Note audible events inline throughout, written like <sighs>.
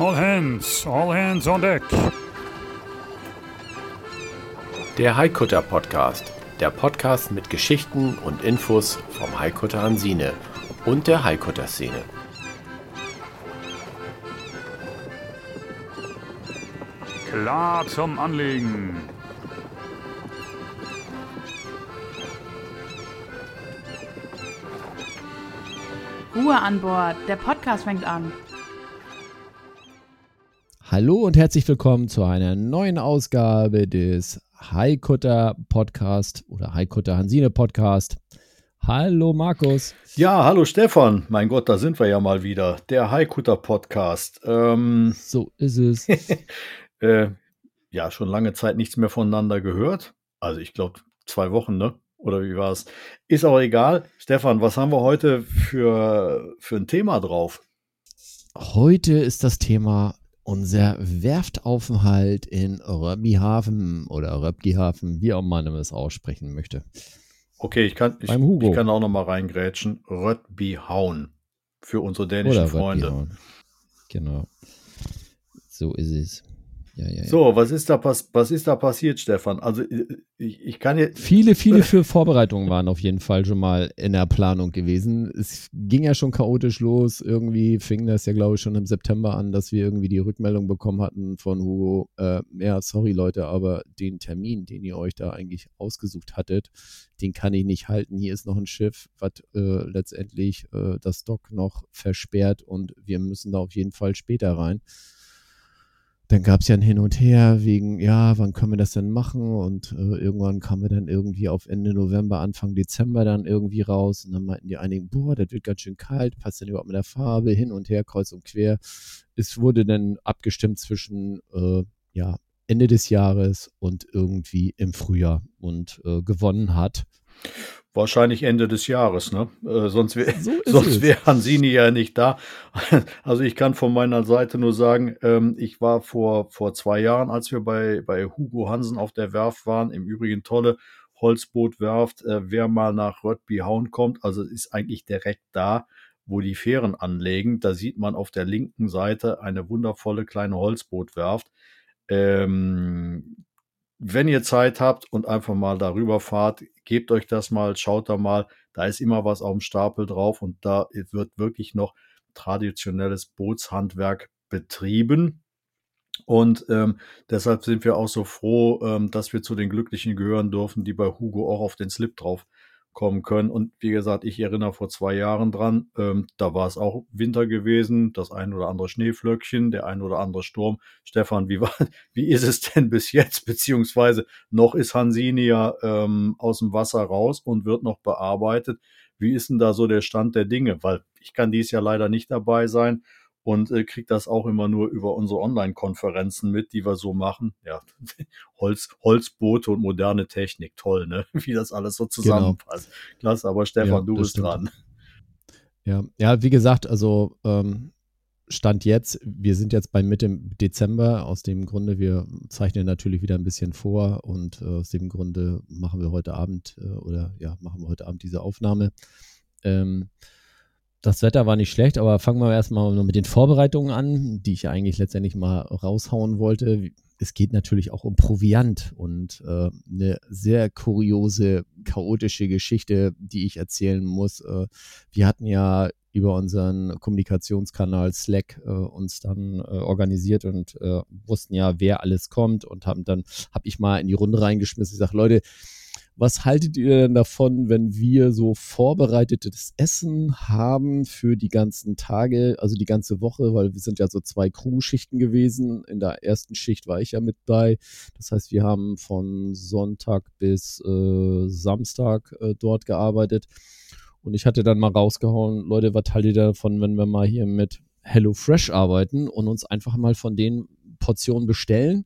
All hands, all hands on deck. Der Haikutter Podcast. Der Podcast mit Geschichten und Infos vom Haikutter Hansine und der Haikutter Szene. Klar zum Anlegen. Ruhe an Bord, der Podcast fängt an. Hallo und herzlich willkommen zu einer neuen Ausgabe des Haikutter Podcast oder Haikutter Hansine Podcast. Hallo Markus. Ja, hallo Stefan. Mein Gott, da sind wir ja mal wieder. Der Haikutter Podcast. Ähm, so ist es. <laughs> äh, ja, schon lange Zeit nichts mehr voneinander gehört. Also ich glaube zwei Wochen, ne? Oder wie war es? Ist auch egal. Stefan, was haben wir heute für, für ein Thema drauf? Heute ist das Thema unser Werftaufenthalt in Röppihafen oder Röppihafen, wie auch man es aussprechen möchte. Okay, ich kann, ich, ich kann auch noch mal reingrätschen. Röttbihaun für unsere dänischen Freunde. Genau. So ist es. Ja, ja, ja. So, was ist, da was ist da passiert, Stefan? Also äh, ich, ich kann jetzt. Viele, viele <laughs> für Vorbereitungen waren auf jeden Fall schon mal in der Planung gewesen. Es ging ja schon chaotisch los. Irgendwie fing das ja, glaube ich, schon im September an, dass wir irgendwie die Rückmeldung bekommen hatten von Hugo. Äh, ja, sorry Leute, aber den Termin, den ihr euch da eigentlich ausgesucht hattet, den kann ich nicht halten. Hier ist noch ein Schiff, was äh, letztendlich äh, das Dock noch versperrt und wir müssen da auf jeden Fall später rein dann gab es ja ein Hin und Her wegen, ja, wann können wir das denn machen? Und äh, irgendwann kamen wir dann irgendwie auf Ende November, Anfang Dezember dann irgendwie raus. Und dann meinten die einigen, boah, das wird ganz schön kalt, passt denn überhaupt mit der Farbe, hin und her, kreuz und quer. Es wurde dann abgestimmt zwischen, äh, ja, Ende des Jahres und irgendwie im Frühjahr und äh, gewonnen hat. Wahrscheinlich Ende des Jahres, ne? Äh, sonst wäre so <laughs> sonst wär Hansini ja nicht da. <laughs> Also ich kann von meiner Seite nur sagen, ähm, ich war vor, vor zwei Jahren, als wir bei, bei Hugo Hansen auf der Werft waren, im Übrigen tolle Holzbootwerft, äh, wer mal nach Röttbyhaun kommt, also ist eigentlich direkt da, wo die Fähren anlegen. Da sieht man auf der linken Seite eine wundervolle kleine Holzbootwerft. Ähm, wenn ihr Zeit habt und einfach mal darüber fahrt, gebt euch das mal, schaut da mal, da ist immer was auf dem Stapel drauf und da wird wirklich noch traditionelles Bootshandwerk betrieben. Und ähm, deshalb sind wir auch so froh, ähm, dass wir zu den Glücklichen gehören dürfen, die bei Hugo auch auf den Slip drauf kommen können. Und wie gesagt, ich erinnere vor zwei Jahren dran, ähm, da war es auch Winter gewesen, das ein oder andere Schneeflöckchen, der ein oder andere Sturm. Stefan, wie war, <laughs> wie ist es denn bis jetzt? Beziehungsweise noch ist Hansini ja ähm, aus dem Wasser raus und wird noch bearbeitet. Wie ist denn da so der Stand der Dinge? Weil ich kann dies Jahr leider nicht dabei sein und äh, kriege das auch immer nur über unsere Online-Konferenzen mit, die wir so machen. Ja, <laughs> Holz, Holzboote und moderne Technik, toll, ne? <laughs> Wie das alles so genau. zusammenpasst. Genau. Klasse, aber Stefan, ja, du bist stimmt. dran. Ja, ja, wie gesagt, also ähm, Stand jetzt, wir sind jetzt bei Mitte Dezember, aus dem Grunde, wir zeichnen natürlich wieder ein bisschen vor und äh, aus dem Grunde machen wir heute Abend äh, oder ja, machen wir heute Abend diese Aufnahme. Ähm, das Wetter war nicht schlecht, aber fangen wir erstmal mit den Vorbereitungen an, die ich eigentlich letztendlich mal raushauen wollte. Es geht natürlich auch um Proviant und äh, eine sehr kuriose, chaotische Geschichte, die ich erzählen muss. Äh, wir hatten ja über unseren Kommunikationskanal Slack äh, uns dann äh, organisiert und äh, wussten ja, wer alles kommt und haben dann habe ich mal in die Runde reingeschmissen. Ich sage, Leute, was haltet ihr denn davon, wenn wir so vorbereitetes Essen haben für die ganzen Tage, also die ganze Woche, weil wir sind ja so zwei Crew-Schichten gewesen. In der ersten Schicht war ich ja mit bei. Das heißt, wir haben von Sonntag bis äh, Samstag äh, dort gearbeitet. Und ich hatte dann mal rausgehauen, Leute, was haltet ihr davon, wenn wir mal hier mit Hello Fresh arbeiten und uns einfach mal von den Portionen bestellen?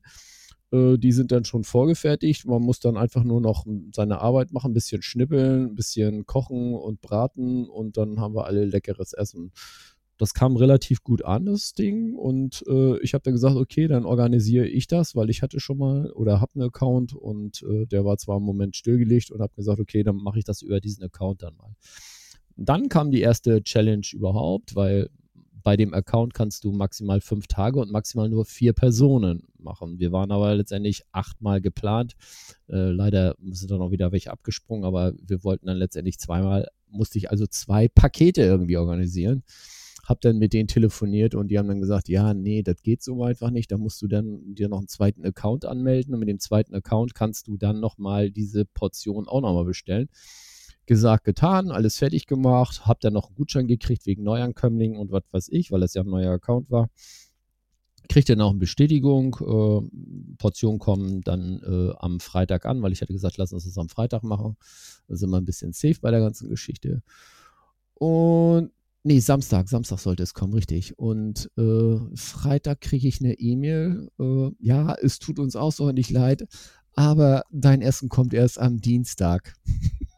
Äh, die sind dann schon vorgefertigt. Man muss dann einfach nur noch seine Arbeit machen, ein bisschen schnippeln, ein bisschen kochen und braten und dann haben wir alle leckeres Essen. Das kam relativ gut an, das Ding. Und äh, ich habe dann gesagt, okay, dann organisiere ich das, weil ich hatte schon mal oder habe einen Account und äh, der war zwar im Moment stillgelegt und habe gesagt, okay, dann mache ich das über diesen Account dann mal. Dann kam die erste Challenge überhaupt, weil bei dem Account kannst du maximal fünf Tage und maximal nur vier Personen machen. Wir waren aber letztendlich achtmal geplant. Äh, leider sind dann auch wieder welche abgesprungen, aber wir wollten dann letztendlich zweimal, musste ich also zwei Pakete irgendwie organisieren. Hab dann mit denen telefoniert und die haben dann gesagt, ja, nee, das geht so einfach nicht. Da musst du dann dir noch einen zweiten Account anmelden und mit dem zweiten Account kannst du dann nochmal diese Portion auch nochmal bestellen gesagt, getan, alles fertig gemacht, hab dann noch einen Gutschein gekriegt wegen Neuankömmlingen und was weiß ich, weil das ja ein neuer Account war. Kriegt dann auch eine Bestätigung, äh, Portionen kommen dann äh, am Freitag an, weil ich hatte gesagt, lass uns das am Freitag machen. Da sind wir ein bisschen safe bei der ganzen Geschichte. Und nee, Samstag, Samstag sollte es kommen, richtig. Und äh, Freitag kriege ich eine E-Mail. Äh, ja, es tut uns außerordentlich leid, aber dein Essen kommt erst am Dienstag. <laughs>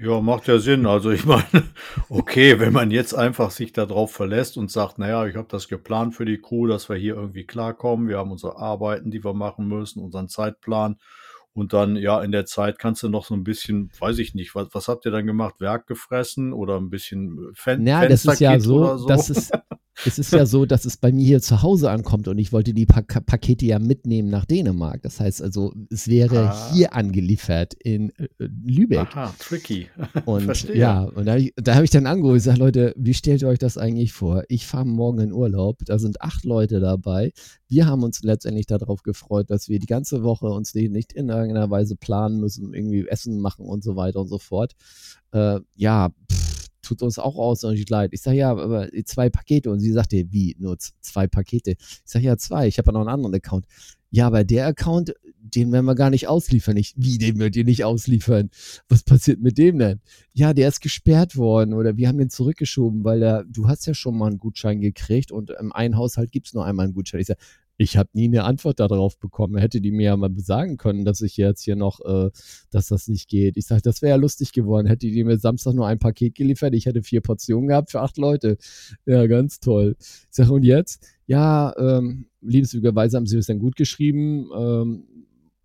Ja, macht ja Sinn. Also ich <laughs> meine, okay, wenn man jetzt einfach sich darauf verlässt und sagt, naja, ich habe das geplant für die Crew, dass wir hier irgendwie klarkommen, wir haben unsere Arbeiten, die wir machen müssen, unseren Zeitplan und dann, ja, in der Zeit kannst du noch so ein bisschen, weiß ich nicht, was, was habt ihr dann gemacht? Werk gefressen oder ein bisschen Fen ja, das ist ja so, so? Das ist, <laughs> es ist ja so, dass es bei mir hier zu Hause ankommt und ich wollte die pa Pakete ja mitnehmen nach Dänemark. Das heißt also, es wäre ah. hier angeliefert in äh, Lübeck. Aha, tricky. <laughs> Und Verstehe. ja, und da habe ich, hab ich dann angerufen, ich sage, Leute, wie stellt ihr euch das eigentlich vor? Ich fahre morgen in Urlaub, da sind acht Leute dabei. Wir haben uns letztendlich darauf gefreut, dass wir die ganze Woche uns nicht in irgendeiner Weise planen müssen, irgendwie Essen machen und so weiter und so fort. Äh, ja, pff, tut uns auch außerordentlich leid. Ich sage, ja, aber zwei Pakete. Und sie sagte, wie, nur zwei Pakete? Ich sage, ja, zwei. Ich habe ja noch einen anderen Account. Ja, aber der Account, den werden wir gar nicht ausliefern. Ich, wie, den wird ihr nicht ausliefern? Was passiert mit dem denn? Ja, der ist gesperrt worden oder wir haben den zurückgeschoben, weil er, du hast ja schon mal einen Gutschein gekriegt und im einen Haushalt gibt es nur einmal einen Gutschein. Ich sage, ich habe nie eine Antwort darauf bekommen. Hätte die mir ja mal sagen können, dass ich jetzt hier noch, äh, dass das nicht geht. Ich sage, das wäre ja lustig geworden. Hätte die mir Samstag nur ein Paket geliefert. Ich hätte vier Portionen gehabt für acht Leute. Ja, ganz toll. Ich sage, und jetzt? Ja, ähm, liebenswürdigerweise haben sie es dann gut geschrieben. Ähm,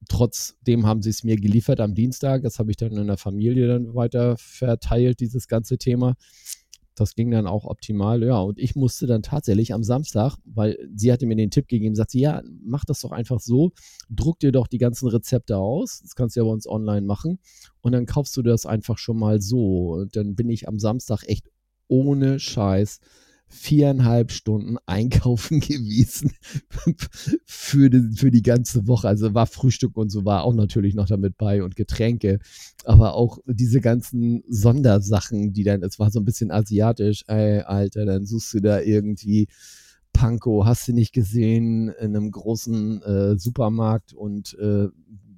trotzdem haben sie es mir geliefert am Dienstag. Das habe ich dann in der Familie dann weiter verteilt, dieses ganze Thema. Das ging dann auch optimal, ja. Und ich musste dann tatsächlich am Samstag, weil sie hatte mir den Tipp gegeben, sagt sie, ja, mach das doch einfach so, druck dir doch die ganzen Rezepte aus, das kannst du ja bei uns online machen und dann kaufst du das einfach schon mal so. Und dann bin ich am Samstag echt ohne Scheiß viereinhalb Stunden einkaufen <laughs> gewesen für die, für die ganze Woche. Also war Frühstück und so war auch natürlich noch damit bei und Getränke. Aber auch diese ganzen Sondersachen, die dann, es war so ein bisschen asiatisch, ey, Alter, dann suchst du da irgendwie Panko, hast du nicht gesehen, in einem großen äh, Supermarkt und äh,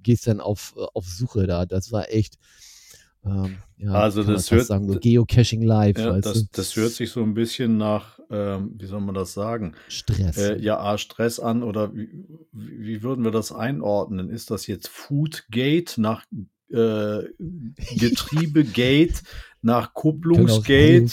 gehst dann auf, auf Suche da. Das war echt, ähm, ja, also das hört sagen, so Geocaching Live. Ja, das, das, hört sich so ein bisschen nach, ähm, wie soll man das sagen? Stress. Äh, ja, A, Stress an oder wie, wie, würden wir das einordnen? Ist das jetzt Foodgate nach äh, Getriebegate? nach Kupplungsgate,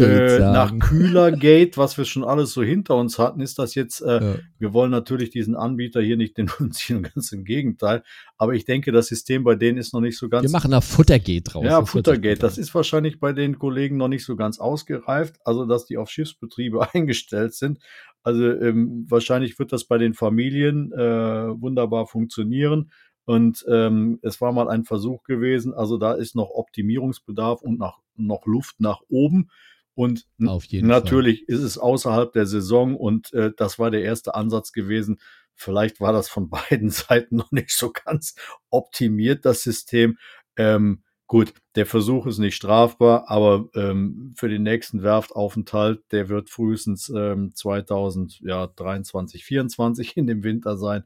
äh, nach Kühlergate, was wir schon alles so hinter uns hatten, ist das jetzt, äh, ja. wir wollen natürlich diesen Anbieter hier nicht denunzieren, <laughs> ganz im Gegenteil. Aber ich denke, das System bei denen ist noch nicht so ganz. Wir machen da Futtergate draus. Ja, das Futtergate, das ist wahrscheinlich bei den Kollegen noch nicht so ganz ausgereift, also dass die auf Schiffsbetriebe <laughs> eingestellt sind. Also ähm, wahrscheinlich wird das bei den Familien äh, wunderbar funktionieren. Und ähm, es war mal ein Versuch gewesen. Also da ist noch Optimierungsbedarf und nach, noch Luft nach oben. Und natürlich Fall. ist es außerhalb der Saison und äh, das war der erste Ansatz gewesen. Vielleicht war das von <laughs> beiden Seiten noch nicht so ganz optimiert, das System. Ähm, gut, der Versuch ist nicht strafbar, aber ähm, für den nächsten Werftaufenthalt, der wird frühestens ähm, 2023, 2024 <laughs> in dem Winter sein.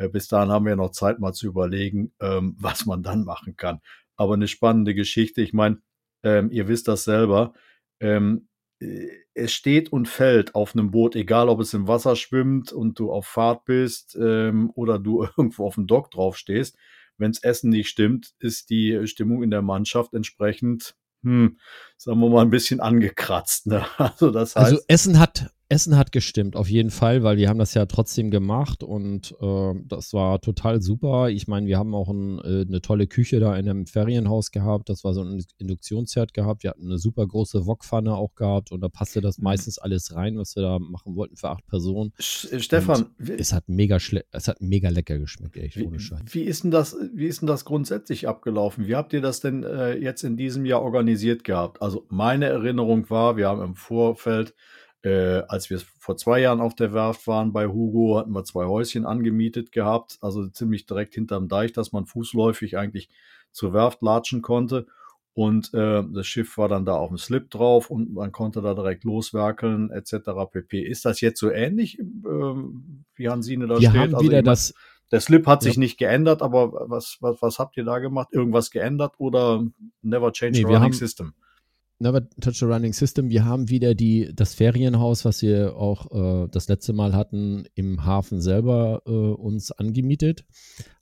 Äh, bis dahin haben wir noch Zeit, mal zu überlegen, ähm, <laughs> was man dann machen kann. Aber eine spannende Geschichte. Ich meine, ähm, ihr wisst das selber. Ähm, äh, es steht und fällt auf einem Boot, egal ob es im Wasser schwimmt und du auf Fahrt bist ähm, oder du <laughs> irgendwo auf dem Dock drauf stehst. Wenn das Essen nicht stimmt, ist die Stimmung in der Mannschaft entsprechend, hm, sagen wir mal, ein bisschen angekratzt. Ne? <laughs> Also, das also heißt, also Essen hat Essen hat gestimmt, auf jeden Fall, weil wir haben das ja trotzdem gemacht und äh, das war total super. Ich meine, wir haben auch ein, äh, eine tolle Küche da in einem Ferienhaus gehabt. Das war so ein Induktionsherd gehabt. Wir hatten eine super große Wokpfanne auch gehabt und da passte das mhm. meistens alles rein, was wir da machen wollten für acht Personen. Äh, Stefan, es hat mega es hat mega lecker geschmeckt, echt wie, ohne Scheiß. Wie ist denn das, wie ist denn das grundsätzlich abgelaufen? Wie habt ihr das denn äh, jetzt in diesem Jahr organisiert gehabt? Also meine Erinnerung war, wir haben im Vorfeld äh, als wir vor zwei Jahren auf der Werft waren bei Hugo, hatten wir zwei Häuschen angemietet gehabt, also ziemlich direkt hinterm Deich, dass man fußläufig eigentlich zur Werft latschen konnte. Und äh, das Schiff war dann da auf dem Slip drauf und man konnte da direkt loswerkeln, etc. pp. Ist das jetzt so ähnlich, äh, wie Hansine da wir steht? Haben also wieder das der Slip hat sich ja. nicht geändert, aber was, was, was habt ihr da gemacht? Irgendwas geändert oder never change nee, running system? Never Touch a Running System. Wir haben wieder die, das Ferienhaus, was wir auch äh, das letzte Mal hatten, im Hafen selber äh, uns angemietet.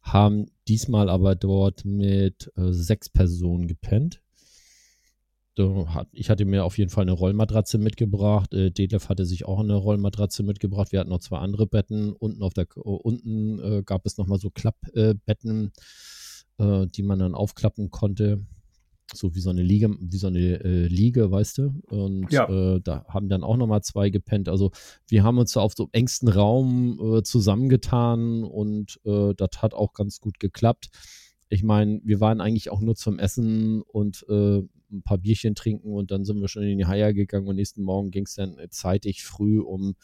Haben diesmal aber dort mit äh, sechs Personen gepennt. Ich hatte mir auf jeden Fall eine Rollmatratze mitgebracht. Äh, Detlef hatte sich auch eine Rollmatratze mitgebracht. Wir hatten noch zwei andere Betten. Unten auf der unten äh, gab es nochmal so Klappbetten, äh, die man dann aufklappen konnte so wie so eine Liege, wie so eine äh, Liege, weißt du? Und ja. äh, da haben dann auch nochmal zwei gepennt. Also wir haben uns da auf so engsten Raum äh, zusammengetan und äh, das hat auch ganz gut geklappt. Ich meine, wir waren eigentlich auch nur zum Essen und äh, ein paar Bierchen trinken und dann sind wir schon in die Haia gegangen und nächsten Morgen ging es dann zeitig früh um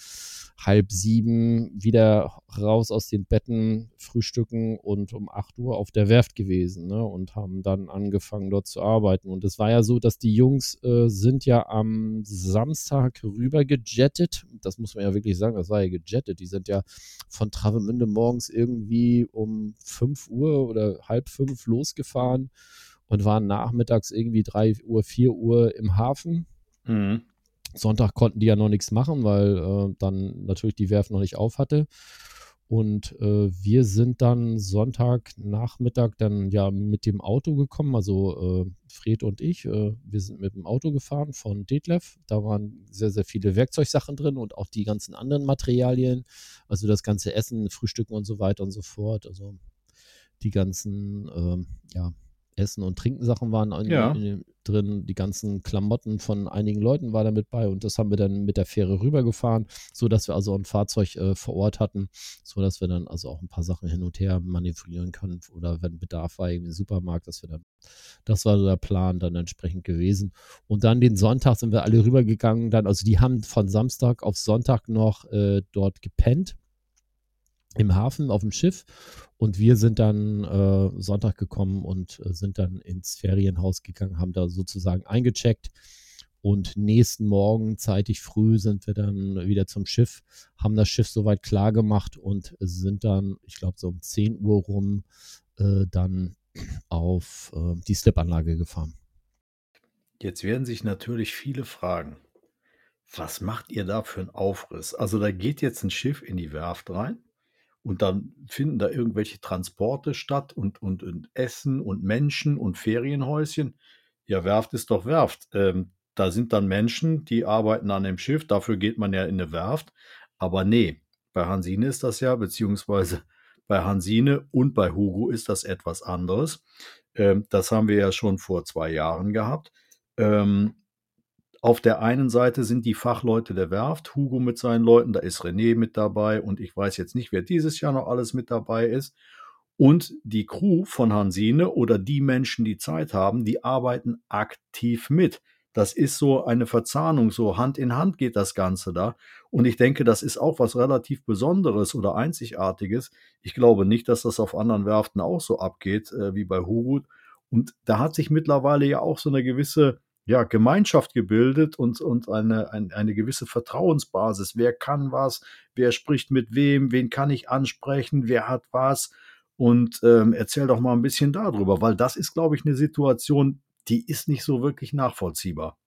halb sieben wieder raus aus den Betten, frühstücken und um acht Uhr auf der Werft gewesen ne, und haben dann angefangen dort zu arbeiten. Und es war ja so, dass die Jungs äh, sind ja am Samstag rüber gejettet. Das muss man ja wirklich sagen, das war ja gejettet. Die sind ja von Travemünde morgens irgendwie um fünf Uhr oder halb fünf losgefahren und waren nachmittags irgendwie 3 Uhr, 4 Uhr im Hafen. Mhm. Sonntag konnten die ja noch nichts machen, weil äh, dann natürlich die Werft noch nicht auf hatte. Und äh, wir sind dann Sonntagnachmittag dann ja mit dem Auto gekommen, also äh, Fred und ich. Äh, wir sind mit dem Auto gefahren von Detlef. Da waren sehr, sehr viele Werkzeugsachen drin und auch die ganzen anderen Materialien, also das ganze Essen, Frühstücken und so weiter und so fort. Also die ganzen, ähm, ja, Essen und Trinken Sachen waren in, ja. in, drin, die ganzen Klamotten von einigen Leuten waren da mit bei und das haben wir dann mit der Fähre rübergefahren, sodass wir also ein Fahrzeug äh, vor Ort hatten, sodass wir dann also auch ein paar Sachen hin und her manövrieren können oder wenn Bedarf war im Supermarkt, dass wir dann, das war der Plan dann entsprechend gewesen. Und dann den Sonntag sind wir alle rübergegangen, dann, also die haben von Samstag auf Sonntag noch äh, dort gepennt im Hafen auf dem Schiff und wir sind dann äh, Sonntag gekommen und äh, sind dann ins Ferienhaus gegangen, haben da sozusagen eingecheckt und nächsten Morgen zeitig früh sind wir dann wieder zum Schiff, haben das Schiff soweit klar gemacht und sind dann, ich glaube so um 10 Uhr rum, äh, dann auf äh, die Slipanlage gefahren. Jetzt werden sich natürlich viele fragen, was macht ihr da für einen Aufriss? Also da geht jetzt ein Schiff in die Werft rein und dann finden da irgendwelche Transporte statt und, und, und Essen und Menschen und Ferienhäuschen. Ja, Werft ist doch Werft. Ähm, da sind dann Menschen, die arbeiten an dem Schiff, dafür geht man ja in eine Werft. Aber nee, bei Hansine ist das ja, beziehungsweise <laughs> bei Hansine und bei Hugo ist das etwas anderes. Ähm, das haben wir ja schon vor zwei Jahren gehabt. Ähm, auf der einen Seite sind die Fachleute der Werft, Hugo mit seinen Leuten, da ist René mit dabei und ich weiß jetzt nicht, wer dieses Jahr noch alles mit dabei ist. Und die Crew von Hansine oder die Menschen, die Zeit haben, die arbeiten aktiv mit. Das ist so eine Verzahnung, so Hand in Hand geht das Ganze da. Und ich denke, das ist auch was relativ Besonderes oder Einzigartiges. Ich glaube nicht, dass das auf anderen Werften auch so abgeht äh, wie bei Hugo. Und da hat sich mittlerweile ja auch so eine gewisse ja, Gemeinschaft gebildet und, und eine, ein, eine gewisse Vertrauensbasis. Wer kann was, wer spricht mit wem, wen kann ich ansprechen, wer hat was. Und ähm, erzähl doch mal ein bisschen darüber, weil das ist, glaube ich, eine Situation, die ist nicht so wirklich nachvollziehbar.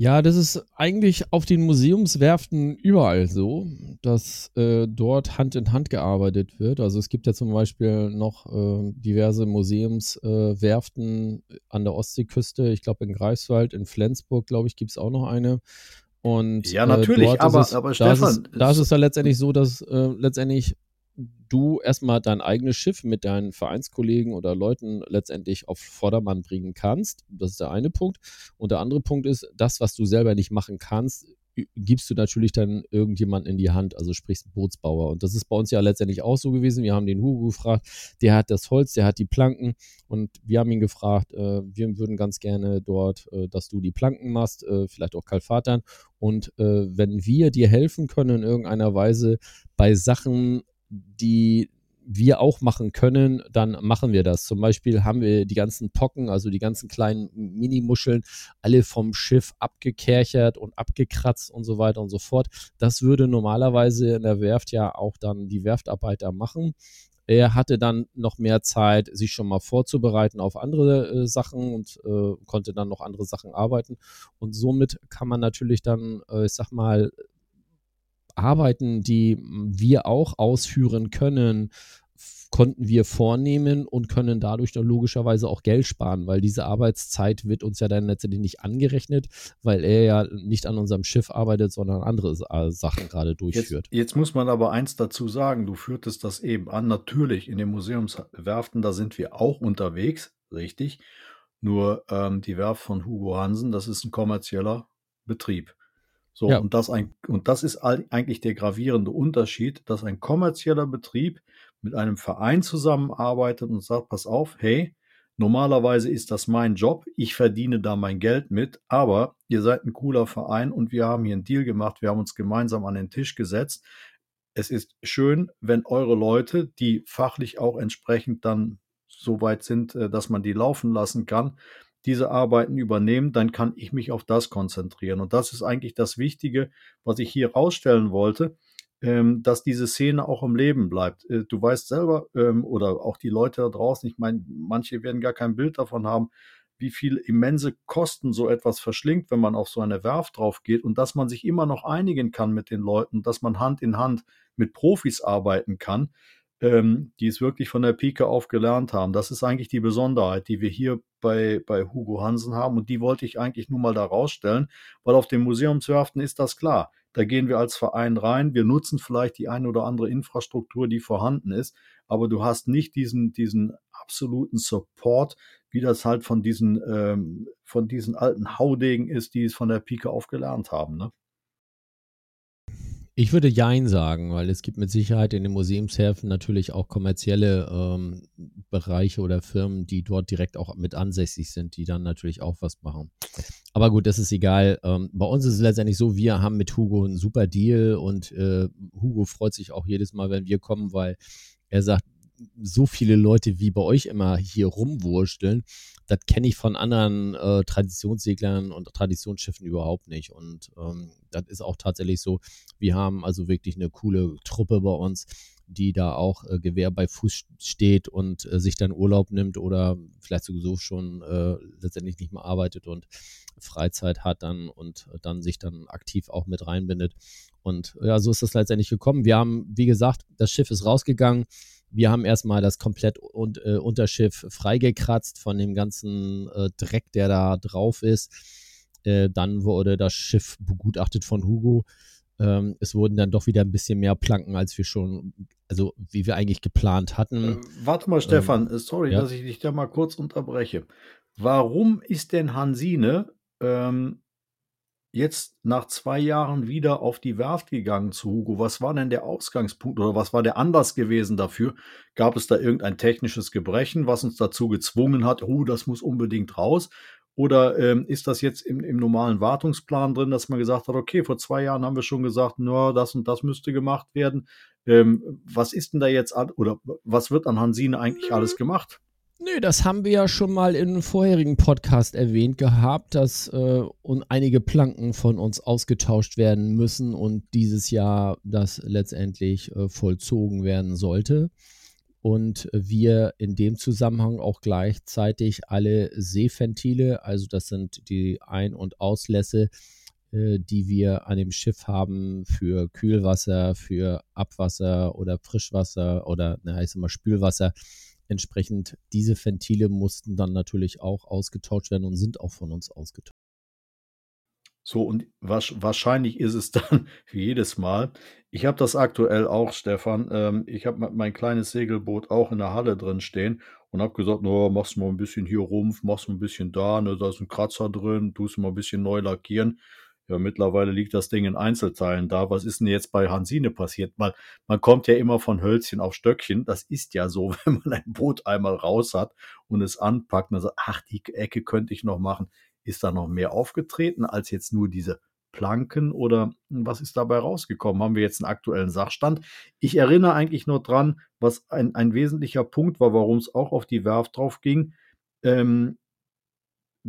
Ja, das ist eigentlich auf den Museumswerften überall so, dass äh, dort Hand in Hand gearbeitet wird. Also es gibt ja zum Beispiel noch äh, diverse Museumswerften äh, an der Ostseeküste. Ich glaube in Greifswald, in Flensburg, glaube ich, gibt es auch noch eine. Und ja, natürlich, äh, aber, es, aber Stefan. Da ist, es dann letztendlich so, dass äh, letztendlich du erstmal dein eigenes Schiff mit deinen Vereinskollegen oder Leuten letztendlich auf Vordermann bringen kannst. Das ist der eine Punkt. Und der andere Punkt ist, das, was du selber nicht machen kannst, gibst du natürlich dann irgendjemanden in die Hand, also sprich Bootsbauer. Und das ist bei uns ja letztendlich auch so gewesen. Wir haben den Hugo gefragt, der hat das Holz, der hat die Planken und wir haben ihn gefragt, äh, wir würden ganz gerne dort, äh, dass du die Planken machst, äh, vielleicht auch Kalfatern. Und äh, wenn wir dir helfen können in irgendeiner Weise bei Sachen, die wir auch machen können, dann machen wir das. Zum Beispiel haben wir die ganzen Pocken, also die ganzen kleinen Mini-Muscheln, alle vom Schiff abgekerchert und abgekratzt und so weiter und so fort. Das würde normalerweise in der Werft ja auch dann die Werftarbeiter machen. Er hatte dann noch mehr Zeit, sich schon mal vorzubereiten auf andere äh, Sachen und äh, konnte dann noch andere Sachen arbeiten. Und somit kann man natürlich dann, äh, ich sag mal, Arbeiten, die wir auch ausführen können, konnten wir vornehmen und können dadurch dann logischerweise auch Geld sparen, weil diese Arbeitszeit wird uns ja dann letztendlich nicht angerechnet, weil er ja nicht an unserem Schiff arbeitet, sondern andere äh, Sachen gerade durchführt. Jetzt, jetzt, muss man aber eins dazu sagen, du führtest das eben an, natürlich in den Museumswerften, da sind wir auch unterwegs, richtig, nur ähm, die Werft von Hugo Hansen, das ist ein kommerzieller Betrieb. So, ja. und, das ein, und das ist eigentlich der gravierende Unterschied, dass ein kommerzieller Betrieb mit einem Verein zusammenarbeitet und sagt, pass auf, hey, normalerweise ist das mein Job, ich verdiene da mein Geld mit, aber ihr seid ein cooler Verein und wir haben hier einen Deal gemacht, wir haben uns gemeinsam an den Tisch gesetzt. Es ist schön, wenn eure Leute, die fachlich auch entsprechend dann so weit sind, äh, dass man die laufen lassen kann, diese Arbeiten übernehmen, dann kann ich mich auf das konzentrieren. Und das ist eigentlich das Wichtige, was ich hier rausstellen wollte, ähm, dass diese Szene auch im Leben bleibt. Äh, du weißt selber ähm, oder auch die Leute da draußen, ich meine, manche werden gar kein Bild davon haben, wie viel immense Kosten so etwas verschlingt, wenn man auf so eine Werft drauf geht und dass man sich immer noch einigen kann mit den Leuten, dass man Hand in Hand mit Profis arbeiten kann ähm, die es wirklich von der Pike auf gelernt haben. Das ist eigentlich die Besonderheit, die wir hier bei, bei Hugo Hansen haben. Und die wollte ich eigentlich nur mal da rausstellen, weil auf den Museumswerften ist das klar. Da gehen wir als Verein rein. Wir nutzen vielleicht die eine oder andere Infrastruktur, die vorhanden ist, aber du hast nicht diesen, diesen absoluten Support, wie das halt von diesen, ähm, von diesen alten Haudegen ist, die es von der Pike auf gelernt haben. Ne? Ich würde Jein sagen, weil es gibt mit Sicherheit in den Museumshäfen natürlich auch kommerzielle ähm, Bereiche oder Firmen, die dort direkt auch mit ansässig sind, die dann natürlich auch was machen. Aber gut, das ist egal. Ähm, bei uns ist es letztendlich so, wir haben mit Hugo einen super Deal und äh, Hugo freut sich auch jedes Mal, wenn wir kommen, weil er sagt, so viele Leute wie bei euch immer hier rumwursteln, das kenne ich von anderen äh, Traditionsseglern und Traditionsschiffen überhaupt nicht. Und ähm, das ist auch tatsächlich so. Wir haben also wirklich eine coole Truppe bei uns, die da auch äh, Gewehr bei Fuß steht und äh, sich dann Urlaub nimmt oder vielleicht sowieso schon äh, letztendlich nicht mehr arbeitet und Freizeit hat dann und dann sich dann aktiv auch mit reinbindet. Und ja, so ist das letztendlich gekommen. Wir haben, wie gesagt, das Schiff ist rausgegangen. Wir haben erstmal das komplett und, äh, Unterschiff freigekratzt von dem ganzen äh, Dreck, der da drauf ist. Äh, dann wurde das Schiff begutachtet von Hugo. Ähm, es wurden dann doch wieder ein bisschen mehr Planken, als wir schon, also wie wir eigentlich geplant hatten. Äh, warte mal, Stefan, ähm, sorry, ja? dass ich dich da mal kurz unterbreche. Warum ist denn Hansine ähm, jetzt nach zwei Jahren wieder auf die Werft gegangen zu Hugo. Was war denn der Ausgangspunkt oder was war der Anlass gewesen dafür? Gab es da irgendein technisches Gebrechen, was uns dazu gezwungen hat, oh, das muss unbedingt raus? Oder ähm, ist das jetzt im, im, normalen Wartungsplan drin, dass man gesagt hat, okay, vor zwei Jahren haben wir schon gesagt, no, das und das müsste gemacht werden. Ähm, was ist denn da jetzt oder was wird an Hansine eigentlich alles gemacht? Nö, das haben wir ja schon mal in einem vorherigen Podcast erwähnt gehabt, dass äh, und einige Planken von uns ausgetauscht werden müssen und dieses Jahr das letztendlich äh, vollzogen werden sollte. Und wir in dem Zusammenhang auch gleichzeitig alle Seeventile, also das sind die Ein- und Auslässe, äh, die wir an dem Schiff haben für Kühlwasser, für Abwasser oder Frischwasser oder, na, ich sag mal, Spülwasser, entsprechend diese Ventile mussten dann natürlich auch ausgetauscht werden und sind auch von uns ausgetauscht. So, und wahrscheinlich ist es <laughs> dann wie jedes Mal. Ich habe das aktuell auch, Stefan. Ähm, ich habe mein kleines Segelboot auch in der Halle drin stehen und habe gesagt, no, machst du mal ein bisschen hier Rumpf, machst du ein bisschen da, ne, da ist ein Kratzer drin, tust du mal ein bisschen neu lackieren. Ja, mittlerweile liegt das Ding in Einzelteilen da. Was ist denn jetzt bei Hansine passiert? Weil man kommt ja immer von Hölzchen auf Stöckchen. Das ist ja so, <laughs> wenn man ein Boot einmal raus hat und es anpackt und sagt, ach, die Ecke könnte ich noch machen. Ist da noch mehr aufgetreten als jetzt nur diese Planken oder was ist dabei rausgekommen? Haben wir jetzt einen aktuellen Sachstand? Ich erinnere eigentlich nur dran, was ein, ein wesentlicher Punkt war, warum es auch auf die Werft drauf ging. Ähm,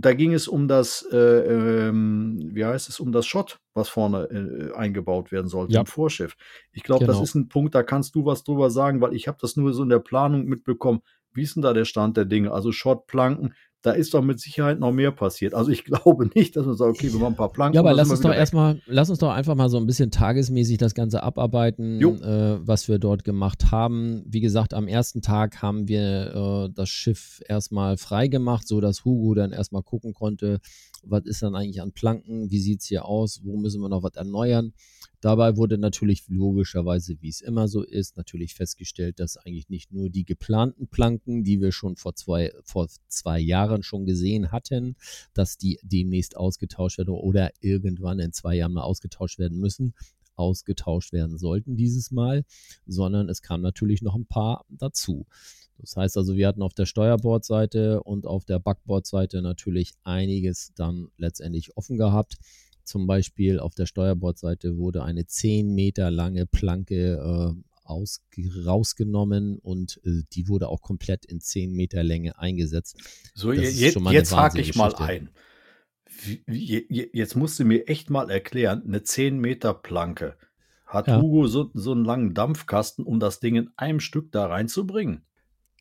da ging es um das, äh, ähm, wie heißt es, um das Schott, was vorne äh, eingebaut werden sollte ja. im Vorschiff. Ich glaube, genau. das ist ein Punkt, da kannst du was drüber sagen, weil ich habe das nur so in der Planung mitbekommen. Wie ist denn da der Stand der Dinge? Also Schottplanken, da ist doch mit Sicherheit noch mehr passiert. Also ich <laughs> glaube nicht, dass man sagt, okay, wir machen ein paar Planken. Ja, aber lass uns doch erstmal, lass uns doch einfach mal so ein bisschen tagesmäßig das Ganze abarbeiten, äh, was wir dort gemacht haben. Wie gesagt, am ersten Tag haben wir äh, das Schiff erstmal frei gemacht, so dass Hugo dann erstmal gucken konnte, was ist dann eigentlich an Planken, wie sieht es hier aus, wo müssen wir noch was erneuern. Dabei wurde natürlich logischerweise, wie es immer so ist, natürlich festgestellt, dass eigentlich nicht nur die geplanten Planken, die wir schon vor zwei, vor zwei Jahren schon gesehen hatten, dass die demnächst ausgetauscht werden oder irgendwann in zwei Jahren mal ausgetauscht werden müssen, ausgetauscht werden sollten dieses Mal, sondern es kam natürlich noch ein paar dazu. Das heißt also, wir hatten auf der Steuerbordseite und auf der Backbordseite natürlich einiges dann letztendlich offen gehabt. Zum Beispiel auf der Steuerbordseite wurde eine 10 Meter lange Planke äh, aus, rausgenommen und äh, die wurde auch komplett in 10 Meter Länge eingesetzt. So, das jetzt, jetzt hake ich mal ein. Wie, jetzt musst du mir echt mal erklären, eine 10 Meter Planke. Hat ja. Hugo so, so einen langen Dampfkasten, um das Ding in einem Stück da reinzubringen?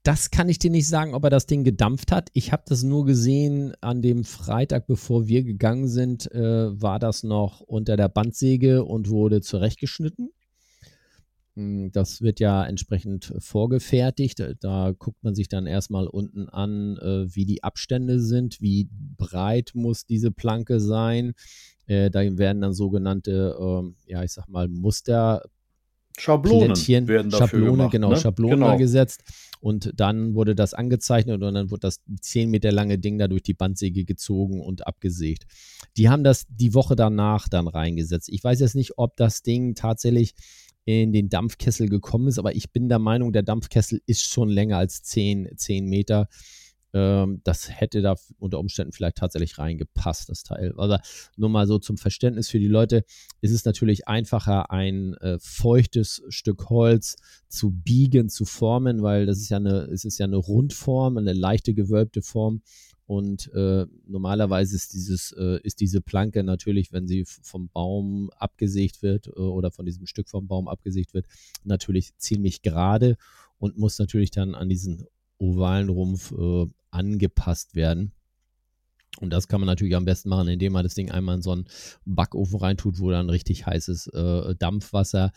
Das kann ich dir nicht sagen, ob er das Ding gedampft hat. Ich habe das nur gesehen an dem Freitag, bevor wir gegangen sind, äh, war das noch unter der Bandsäge und wurde zurechtgeschnitten. Hm, das wird ja entsprechend vorgefertigt. Da guckt man sich dann erstmal unten an, äh, wie die Abstände sind, wie breit muss diese Planke sein. Äh, da werden dann sogenannte, äh, ja, ich sag mal, Muster Schablonen werden dafür Schablone, gemacht, genau, ne? Schablonen genau. gesetzt. Und dann wurde das angezeichnet und dann wurde das 10 Meter lange Ding da durch die Bandsäge gezogen und abgesägt. Die haben das die Woche danach dann reingesetzt. Ich weiß jetzt nicht, ob das Ding tatsächlich in den Dampfkessel gekommen ist, aber ich bin der Meinung, der Dampfkessel ist schon länger als 10, 10 Meter. Ähm, das hätte da unter Umständen vielleicht tatsächlich reingepasst, das Teil. Aber nur mal so zum Verständnis für die Leute, ist es natürlich einfacher, ein äh, feuchtes Stück Holz zu biegen, zu formen, weil das ist ja eine, es ist ja eine Rundform, eine leichte gewölbte Form. Und äh, normalerweise ist dieses, äh, ist diese Planke natürlich, wenn sie vom Baum abgesägt wird äh, oder von diesem Stück vom Baum abgesägt wird, natürlich ziemlich gerade und muss natürlich dann an diesen ovalen Rumpf äh, angepasst werden. Und das kann man natürlich am besten machen, indem man das Ding einmal in so einen Backofen reintut, wo dann richtig heißes äh, Dampfwasser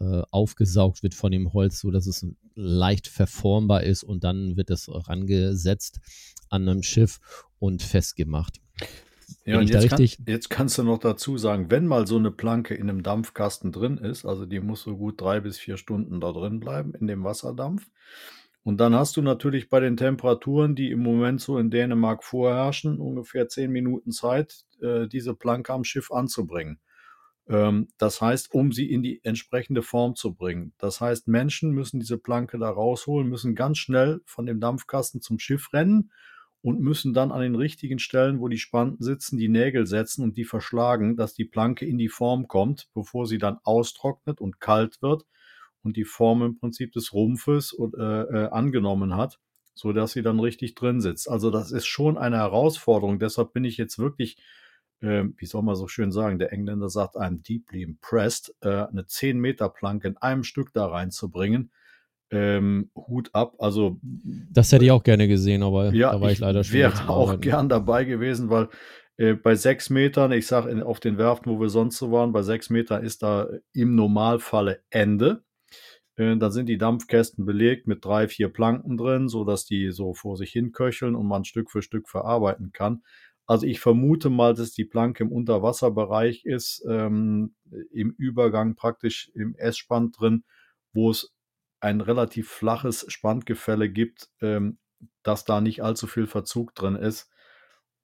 äh, aufgesaugt wird von dem Holz, sodass es leicht verformbar ist und dann wird es rangesetzt an einem Schiff und festgemacht. Ja, und jetzt, kann, jetzt, kannst du noch dazu sagen, wenn mal so eine Planke in einem Dampfkasten drin ist, also die muss so gut drei bis vier Stunden da drin bleiben in dem Wasserdampf, und dann hast du natürlich bei den Temperaturen, die im Moment so in Dänemark vorherrschen, ungefähr zehn Minuten Zeit, äh, diese Planke am Schiff anzubringen. Ähm, das heißt, um sie in die entsprechende Form zu bringen. Das heißt, Menschen müssen diese Planke da rausholen, müssen ganz schnell von dem Dampfkasten zum Schiff rennen und müssen dann an den richtigen Stellen, wo die Spanten sitzen, die Nägel setzen und die verschlagen, dass die Planke in die Form kommt, bevor sie dann austrocknet und kalt wird und die Form im Prinzip des Rumpfes äh, äh, angenommen hat, so dass sie dann richtig drin sitzt. Also das ist schon eine Herausforderung. Deshalb bin ich jetzt wirklich, äh, wie soll man so schön sagen, der Engländer sagt, I'm deeply impressed, äh, eine 10 Meter Planke in einem Stück da reinzubringen. Ähm, Hut ab. Also das hätte ich auch gerne gesehen, aber ja, da war ich, ich leider schon. Wäre auch gern dabei gewesen, weil äh, bei sechs Metern, ich sage auf den Werften, wo wir sonst so waren, bei sechs Metern ist da im Normalfalle Ende. Äh, da sind die Dampfkästen belegt mit drei, vier Planken drin, sodass die so vor sich hin köcheln und man Stück für Stück verarbeiten kann. Also ich vermute mal, dass die Planke im Unterwasserbereich ist, ähm, im Übergang praktisch im S-Spann drin, wo es ein relativ flaches Spanngefälle gibt, ähm, dass da nicht allzu viel Verzug drin ist.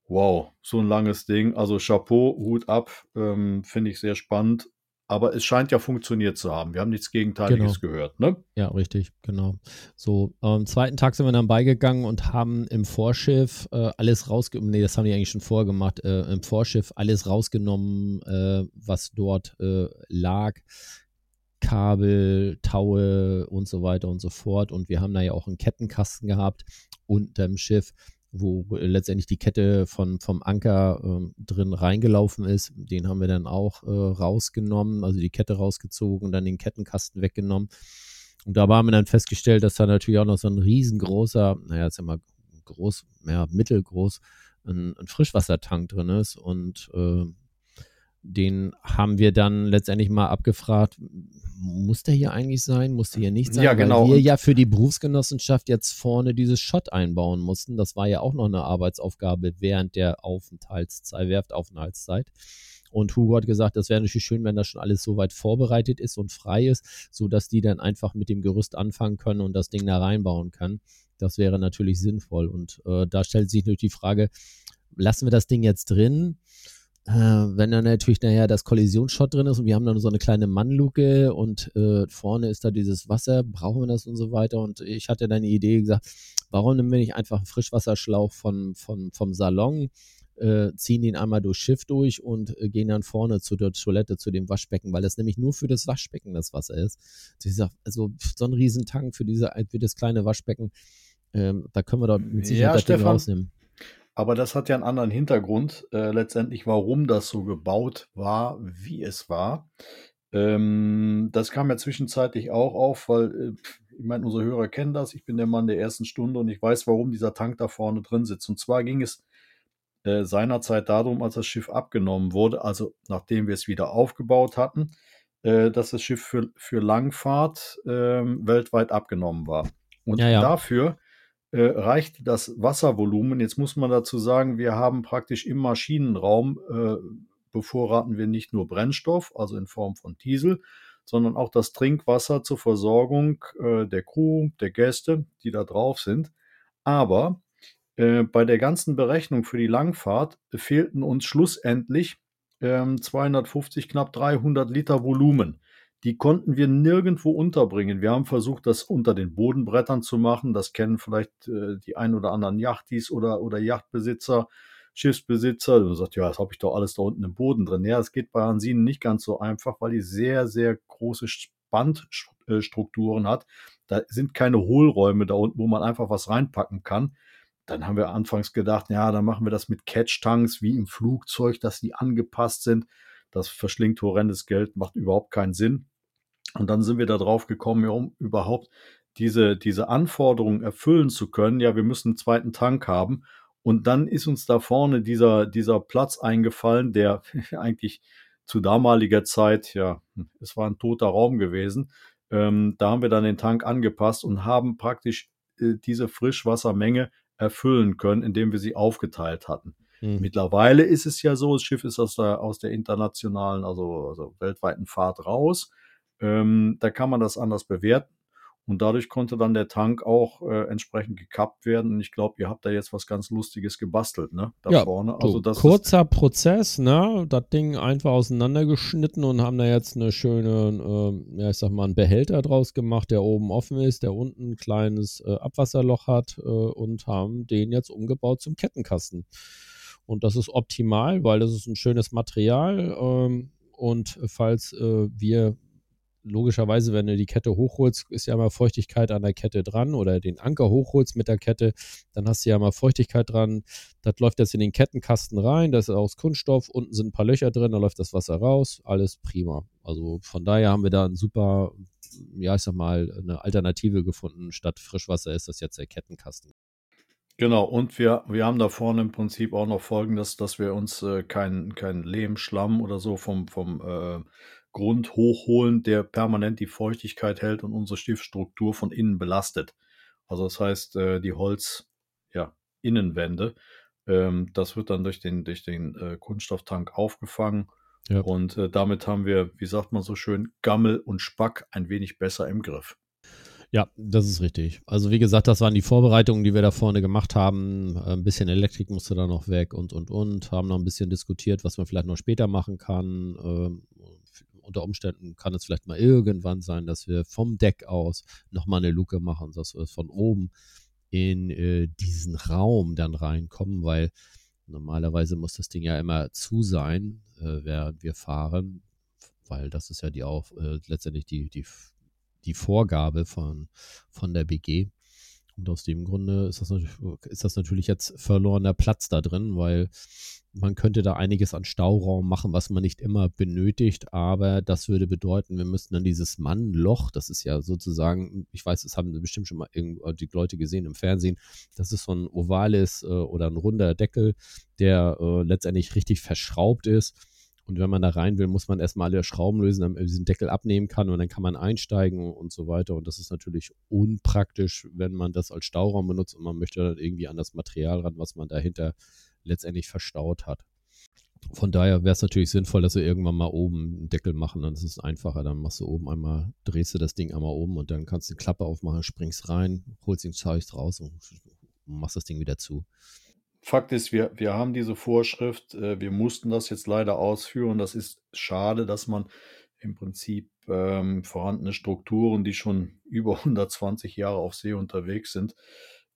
Wow, so ein langes Ding. Also Chapeau, Hut ab, ähm, finde ich sehr spannend. Aber es scheint ja funktioniert zu haben. Wir haben nichts Gegenteiliges Genau. gehört, ne? Ja, richtig, genau. So, am zweiten Tag sind wir dann beigegangen und haben im Vorschiff äh, alles rausgenommen. Nee, das haben die eigentlich schon vorher gemacht. Äh, Im Vorschiff alles rausgenommen, äh, was dort äh, lag. Kabel, Taue und so weiter und so fort. Und wir haben da ja auch einen Kettenkasten gehabt unterm Schiff, wo letztendlich die Kette von, vom Anker ähm, drin reingelaufen ist. Den haben wir dann auch äh, rausgenommen, also die Kette rausgezogen und dann den Kettenkasten weggenommen. Und da haben wir dann festgestellt, dass da natürlich auch noch so ein riesengroßer, naja, jetzt mal groß, ja, mittelgroß, ein, ein Frischwassertank drin ist. Und äh, den haben wir dann letztendlich mal abgefragt, muss der hier eigentlich sein, muss der hier nicht sein? Ja, genau. Weil wir ja für die Berufsgenossenschaft jetzt vorne dieses Schott einbauen mussten. Das war ja auch noch eine Arbeitsaufgabe während der Aufenthaltszeit, Werftaufenthaltszeit. Und Hugo hat gesagt, das wäre natürlich schön, wenn das schon alles so weit vorbereitet ist und frei ist, sodass die dann einfach mit dem Gerüst anfangen können und das Ding da reinbauen können. Das wäre natürlich sinnvoll. Und äh, da stellt sich natürlich die Frage, lassen wir das Ding jetzt drin? Äh, wenn dann natürlich nachher das Kollisionsschott drin ist und wir haben dann so eine kleine Mannluke und äh, vorne ist da dieses Wasser, brauchen wir das und so weiter. Und ich hatte dann die Idee gesagt, warum nehmen wir nicht einfach einen Frischwasserschlauch von, von, vom Salon, äh, ziehen den einmal durchs Schiff durch und äh, gehen dann vorne zu der Toilette, zu dem Waschbecken, weil das nämlich nur für das Waschbecken das Wasser ist. Dieser, also so ein Riesentank für, diese, für das kleine Waschbecken, ähm, da können wir doch mit Sicherheit Ja, das Stefan. rausnehmen. Aber das hat ja einen anderen Hintergrund, äh, letztendlich, warum das so gebaut war, wie es war. Ähm, das kam ja zwischenzeitlich auch auf, weil, äh, ich meine, unsere Hörer kennen das. Ich bin der Mann der ersten Stunde und ich weiß, warum dieser Tank da vorne drin sitzt. Und zwar ging es äh, seinerzeit darum, als das Schiff abgenommen wurde, also nachdem wir es wieder aufgebaut hatten, äh, dass das Schiff für, für Langfahrt ähm, weltweit abgenommen war. Und Ja, ja. dafür äh, reichte das Wasservolumen. Jetzt muss man dazu sagen, wir haben praktisch im Maschinenraum äh, bevorraten wir nicht nur Brennstoff, also in Form von Diesel, sondern auch das Trinkwasser zur Versorgung äh, der Crew, der Gäste, die da drauf sind. Aber äh, bei der ganzen Berechnung für die Langfahrt fehlten uns schlussendlich ähm, 250, knapp 300 Liter Volumen. Die konnten wir nirgendwo unterbringen. Wir haben versucht, das unter den Bodenbrettern zu machen. Das kennen vielleicht äh, die ein oder anderen Yachtis oder, oder Yachtbesitzer, Schiffsbesitzer. Du sagst, ja, das habe ich doch alles da unten im Boden drin. Ja, es geht bei Hansinen nicht ganz so einfach, weil die sehr, sehr große Bandstrukturen hat. Da sind keine Hohlräume da unten, wo man einfach was reinpacken kann. Dann haben wir anfangs gedacht, ja, dann machen wir das mit Catch-Tanks wie im Flugzeug, dass die angepasst sind. Das verschlingt horrendes Geld, macht überhaupt keinen Sinn. Und dann sind wir da drauf gekommen, um überhaupt diese, diese Anforderungen erfüllen zu können. Ja, wir müssen einen zweiten Tank haben. Und dann ist uns da vorne dieser, dieser Platz eingefallen, der <laughs> eigentlich zu damaliger Zeit, ja, es war ein toter Raum gewesen. Ähm, da haben wir dann den Tank angepasst und haben praktisch äh, diese Frischwassermenge erfüllen können, indem wir sie aufgeteilt hatten. Hm. Mittlerweile ist es ja so, das Schiff ist aus der, aus der internationalen, also, also weltweiten Fahrt raus. Ähm, da kann man das anders bewerten. Und dadurch konnte dann der Tank auch äh, entsprechend gekappt werden. Und ich glaube, ihr habt da jetzt was ganz Lustiges gebastelt, ne? Da Ja, vorne. So, Also das ist, kurzer Prozess, ne? Das Ding einfach auseinandergeschnitten und haben da jetzt eine schöne, äh, ja, ich sag mal, einen Behälter draus gemacht, der oben offen ist, der unten ein kleines äh, Abwasserloch hat äh, und haben den jetzt umgebaut zum Kettenkasten. Und das ist optimal, weil das ist ein schönes Material. Ähm, und falls äh, wir logischerweise, wenn du die Kette hochholst, ist ja immer Feuchtigkeit an der Kette dran oder den Anker hochholst mit der Kette, dann hast du ja mal Feuchtigkeit dran. Das läuft jetzt in den Kettenkasten rein, das ist aus Kunststoff, unten sind ein paar Löcher drin, da läuft das Wasser raus, alles prima. Also von daher haben wir da ein super, ja, ich sag mal, eine Alternative gefunden. Statt Frischwasser ist das jetzt der Kettenkasten. Genau, und wir, wir haben da vorne im Prinzip auch noch folgendes, dass wir uns äh, kein, kein Lehm, Schlamm oder so vom, vom äh, Grund hochholen, der permanent die Feuchtigkeit hält und unsere Stiftstruktur von innen belastet. Also das heißt, äh, die Holz, ja, Innenwände Ähm, das wird dann durch den, durch den äh, Kunststofftank aufgefangen. Ja. Und äh, damit haben wir, wie sagt man so schön, Gammel und Spack ein wenig besser im Griff. Ja, das ist richtig. Also wie gesagt, das waren die Vorbereitungen, die wir da vorne gemacht haben. Ein bisschen Elektrik musste da noch weg und, und, und. Haben noch ein bisschen diskutiert, was man vielleicht noch später machen kann. Unter Umständen kann es vielleicht mal irgendwann sein, dass wir vom Deck aus nochmal eine Luke machen, dass wir von oben in äh, diesen Raum dann reinkommen, weil normalerweise muss das Ding ja immer zu sein, äh, während wir fahren, weil das ist ja die auch äh, letztendlich die, die die Vorgabe von, von der BG. Und aus dem Grunde ist das, ist das natürlich jetzt verlorener Platz da drin, weil man könnte da einiges an Stauraum machen, was man nicht immer benötigt, aber das würde bedeuten, wir müssten dann dieses Mannloch, das ist ja sozusagen, ich weiß, das haben bestimmt schon mal die Leute gesehen im Fernsehen, das ist so ein ovales äh, oder ein runder Deckel, der äh, letztendlich richtig verschraubt ist und wenn man da rein will, muss man erstmal alle Schrauben lösen, damit man diesen Deckel abnehmen kann und dann kann man einsteigen und so weiter. Und das ist natürlich unpraktisch, wenn man das als Stauraum benutzt und man möchte dann irgendwie an das Material ran, was man dahinter letztendlich verstaut hat. Von daher wäre es natürlich sinnvoll, dass wir irgendwann mal oben einen Deckel machen, dann ist es einfacher. Dann machst du oben einmal, drehst du das Ding einmal um und dann kannst du die Klappe aufmachen, springst rein, holst den Zeug raus und machst das Ding wieder zu. Fakt ist, wir, wir haben diese Vorschrift, äh, wir mussten das jetzt leider ausführen. Das ist schade, dass man im Prinzip ähm, vorhandene Strukturen, die schon <laughs> über 120 Jahre auf See unterwegs sind,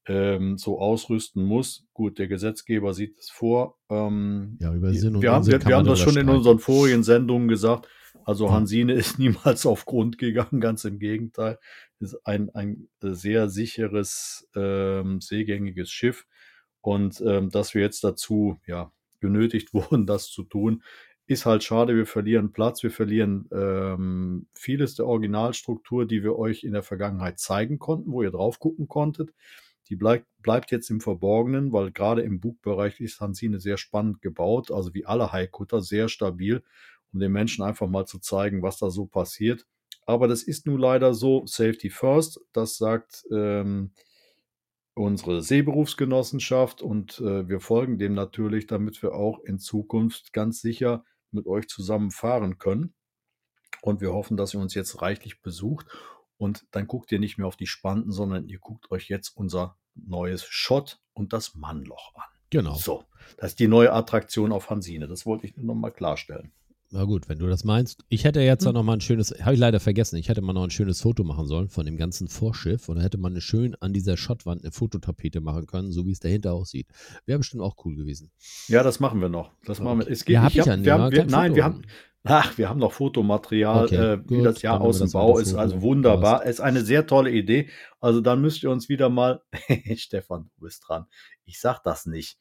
ähm, so ausrüsten muss. Gut, der Gesetzgeber sieht es vor. Ähm, ja, über Sinn und wir haben, wir, wir haben das schon in unseren vorigen Sendungen gesagt. Also Hansine <laughs> ist niemals auf Grund gegangen, ganz im Gegenteil. Ist ein, ein sehr sicheres, ähm, seegängiges Schiff. Und ähm, dass wir jetzt dazu ja, genötigt <laughs> wurden, das zu tun, ist halt schade. Wir verlieren Platz, wir verlieren ähm, vieles der Originalstruktur, die wir euch in der Vergangenheit zeigen konnten, wo ihr drauf gucken konntet. Die bleibt, bleibt jetzt im Verborgenen, weil gerade im Bugbereich ist Hansine sehr spannend gebaut, also wie alle Haikutter, sehr stabil, um den Menschen einfach mal zu zeigen, was da so passiert. Aber das ist nun leider so, Safety First, das sagt ähm, unsere Seeberufsgenossenschaft und äh, wir folgen dem natürlich, damit wir auch in Zukunft ganz sicher mit euch zusammen fahren können. Und wir hoffen, dass ihr uns jetzt reichlich besucht. Und dann guckt ihr nicht mehr auf die Spanten, sondern ihr guckt euch jetzt unser neues Schott und das Mannloch an. Genau. So, das ist die neue Attraktion auf Hansine. Das wollte ich nur noch mal klarstellen. Na gut, wenn du das meinst. Ich hätte jetzt hm. noch mal ein schönes, habe ich leider vergessen, ich hätte mal noch ein schönes Foto machen sollen von dem ganzen Vorschiff und dann hätte man schön an dieser Schottwand eine Fototapete machen können, so wie es dahinter aussieht. Wäre bestimmt auch cool gewesen. Ja, das machen wir noch. Das machen wir. Es geht, ja, hab ich, hab, wir haben, wir, nein, Foto. wir haben, ach, wir haben noch Fotomaterial, okay, äh, wie das Jahr Außenbau ist. Also wunderbar. Ist eine sehr tolle Idee. Also dann müsst ihr uns wieder mal, <laughs> Stefan, du bist dran. Ich sag das nicht.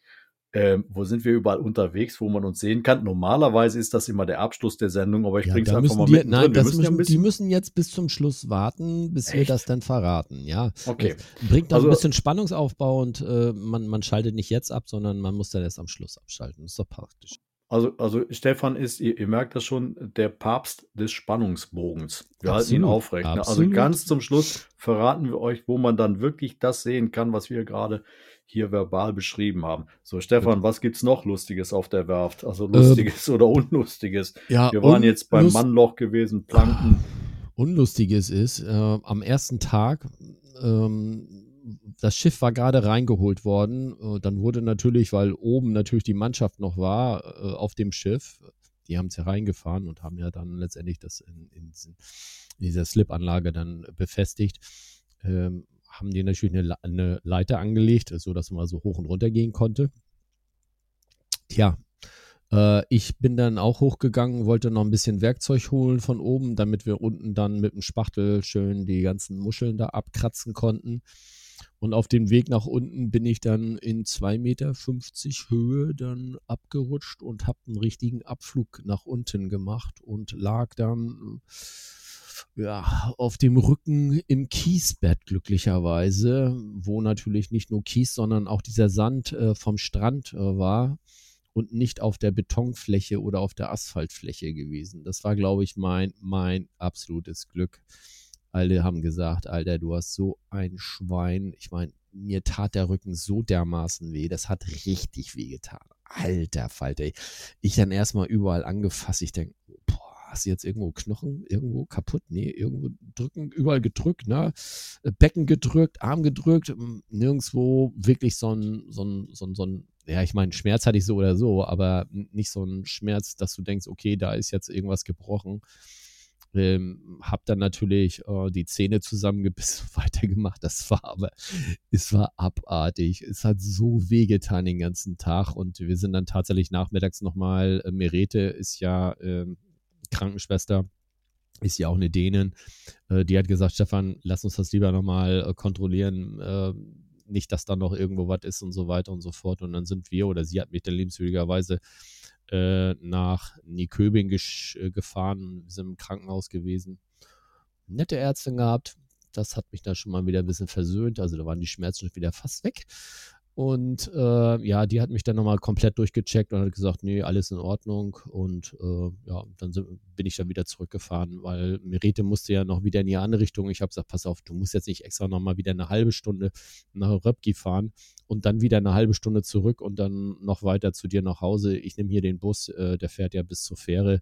Ähm, wo sind wir überall unterwegs, wo man uns sehen kann? Normalerweise ist das immer der Abschluss der Sendung, aber ich ja, bringe es einfach mal mit. Nein, müssen, müssen die müssen jetzt bis zum Schluss warten, bis Echt? wir das dann verraten. Ja, okay. Das bringt dann also, ein bisschen Spannungsaufbau und äh, man, man schaltet nicht jetzt ab, sondern man muss dann erst am Schluss abschalten. Das ist doch praktisch. Also, also Stefan ist, ihr, ihr, merkt das schon, der Papst des Spannungsbogens. Wir absolut, halten ihn aufrecht. Ne? Also ganz zum Schluss verraten wir euch, wo man dann wirklich das sehen kann, was wir gerade hier verbal beschrieben haben. So, Stefan, was gibt es noch Lustiges auf der Werft? Also Lustiges ähm, <laughs> oder Unlustiges? Ja, Wir waren jetzt beim Mannloch gewesen, Planken. <sighs> Unlustiges ist, äh, am ersten Tag, ähm, das Schiff war gerade reingeholt worden. Äh, dann wurde natürlich, weil oben natürlich die Mannschaft noch war äh, auf dem Schiff, die haben es ja reingefahren und haben ja dann letztendlich das in, in, in dieser Slip-Anlage dann befestigt. Ähm, haben die natürlich eine, eine Leiter angelegt, sodass man so hoch und runter gehen konnte. Tja, äh, ich bin dann auch hochgegangen, wollte noch ein bisschen Werkzeug holen von oben, damit wir unten dann mit dem Spachtel schön die ganzen Muscheln da abkratzen konnten. Und auf dem Weg nach unten bin ich dann in 2,50 Meter Höhe dann abgerutscht und habe einen richtigen Abflug nach unten gemacht und lag dann ja, auf dem Rücken im Kiesbett glücklicherweise, wo natürlich nicht nur Kies, sondern auch dieser Sand äh, vom Strand äh, war und nicht auf der Betonfläche oder auf der Asphaltfläche gewesen. Das war, glaube ich, mein, mein absolutes Glück. Alle haben gesagt, Alter, du hast so ein Schwein. Ich meine, mir tat der Rücken so dermaßen weh, das hat richtig weh getan. Alter Falter. Ich dann erstmal überall angefasst. Ich denke, boah, hast du jetzt irgendwo Knochen irgendwo kaputt? Nee, irgendwo drücken, überall gedrückt, ne? Becken gedrückt, Arm gedrückt, nirgendwo wirklich so ein, so ein, so ein, so ein ja, ich meine, Schmerz hatte ich so oder so, aber nicht so ein Schmerz, dass du denkst, okay, da ist jetzt irgendwas gebrochen. Ähm, hab dann natürlich äh, die Zähne zusammengebissen und <laughs> weitergemacht. Das war aber, es war abartig. Es hat so wehgetan den ganzen Tag und wir sind dann tatsächlich nachmittags nochmal, äh, Merete ist ja äh, Krankenschwester, ist ja auch eine Dänin, äh, die hat gesagt, Stefan, lass uns das lieber nochmal äh, kontrollieren, äh, nicht, dass da noch irgendwo was ist und so weiter und so fort. Und dann sind wir, oder sie hat mich dann liebenswürdigerweise äh, nach Nieköbing äh, gefahren, sind im Krankenhaus gewesen. Nette Ärztin gehabt, das hat mich dann schon mal wieder ein bisschen versöhnt. Also da waren die Schmerzen schon wieder fast weg. Und äh, ja, die hat mich dann nochmal komplett durchgecheckt und hat gesagt, nee, alles in Ordnung. Und äh, ja, dann bin ich dann wieder zurückgefahren, weil Merete musste ja noch wieder in die andere Richtung. Ich habe gesagt, pass auf, du musst jetzt nicht extra nochmal wieder eine halbe Stunde nach Röpki fahren und dann wieder eine halbe Stunde zurück und dann noch weiter zu dir nach Hause. Ich nehme hier den Bus, äh, der fährt ja bis zur Fähre.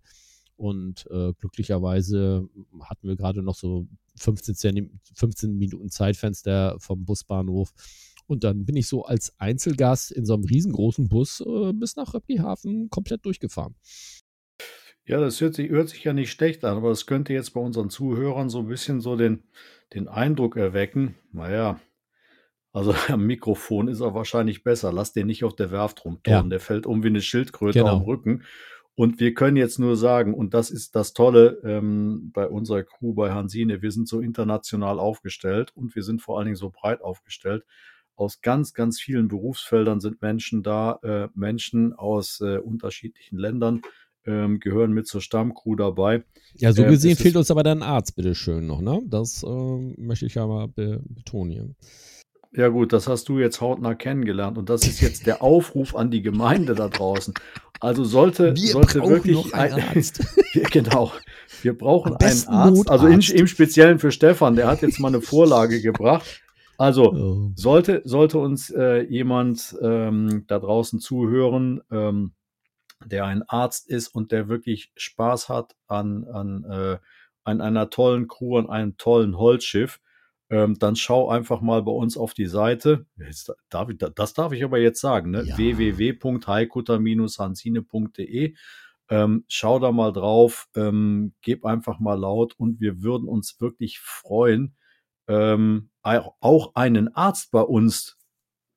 Und äh, glücklicherweise hatten wir gerade noch so 15, 15 Minuten Zeitfenster vom Busbahnhof und dann bin ich so als Einzelgast in so einem riesengroßen Bus äh, bis nach Röpkehafen komplett durchgefahren. Ja, das hört sich, hört sich ja nicht schlecht an, aber das könnte jetzt bei unseren Zuhörern so ein bisschen so den, den Eindruck erwecken, naja, also <laughs> am Mikrofon ist er wahrscheinlich besser. Lass den nicht auf der Werft rumturnen. Ja. Der fällt um wie eine Schildkröte genau. am Rücken. Und wir können jetzt nur sagen, und das ist das Tolle ähm, bei unserer Crew bei Hansine, wir sind so international aufgestellt und wir sind vor allen Dingen so breit aufgestellt, aus ganz, ganz vielen Berufsfeldern sind Menschen da, äh, Menschen aus äh, unterschiedlichen Ländern ähm, gehören mit zur Stammcrew dabei. Ja, so ähm, gesehen fehlt uns aber dann ein Arzt, bitteschön noch, ne? Das äh, möchte ich ja mal be betonen. Ja gut, das hast du jetzt hautnah kennengelernt und das ist jetzt der Aufruf an die Gemeinde da draußen. Also sollte, wir sollte wirklich ein Arzt. <laughs> genau, wir brauchen einen Arzt. Also in, im Speziellen für Stefan, der hat jetzt mal eine Vorlage gebracht. Also oh. sollte, sollte uns äh, jemand ähm, da draußen zuhören, ähm, der ein Arzt ist und der wirklich Spaß hat an, an, äh, an einer tollen Crew, an einem tollen Holzschiff, ähm, dann schau einfach mal bei uns auf die Seite. Jetzt darf ich, das darf ich aber jetzt sagen, ne? Ja. www.heikutter-hansine.de. Ähm, schau da mal drauf, ähm, gib einfach mal laut und wir würden uns wirklich freuen, ähm, auch einen Arzt bei uns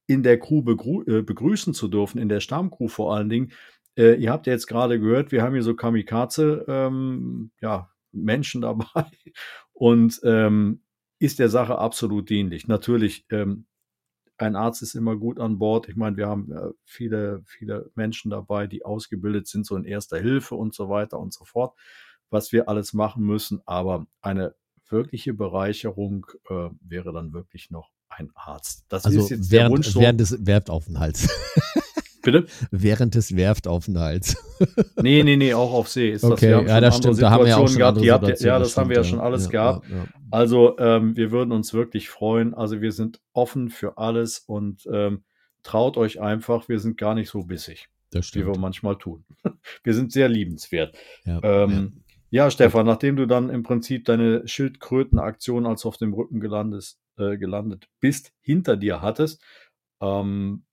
in der Crew äh, begrüßen zu dürfen, in der Stammcrew vor allen Dingen. Äh, ihr habt ja jetzt gerade gehört, wir haben hier so Kamikaze, ähm, ja, Menschen <laughs> dabei und ähm, ist der Sache absolut dienlich. Natürlich, ähm, ein Arzt ist immer gut an Bord. Ich meine, wir haben äh, viele, viele Menschen dabei, die ausgebildet sind, so in erster Hilfe und so weiter und so fort, was wir alles machen müssen. Aber eine wirkliche Bereicherung äh, wäre dann wirklich noch ein Arzt. Das also ist jetzt während, der Wunsch so, während des Werftaufenthalts. <laughs> Bitte? Während des Werftaufenthalts. nee, nee, nee, auch auf See ist okay, das. Wir ja, das stimmt. Da haben wir auch schon gehabt. Habt, ja, das, das haben wir ja schon alles ja, gehabt. Ja, ja. Also, ähm, wir würden uns wirklich freuen. Also, wir sind offen für alles und ähm, traut euch einfach. Wir sind gar nicht so bissig, wie wir manchmal tun. <laughs> wir sind sehr liebenswert. Ähm, ja, Stefan, nachdem du dann im Prinzip deine Schildkrötenaktion, als du auf dem Rücken gelandet, äh, gelandet bist, hinter dir hattest, ähm,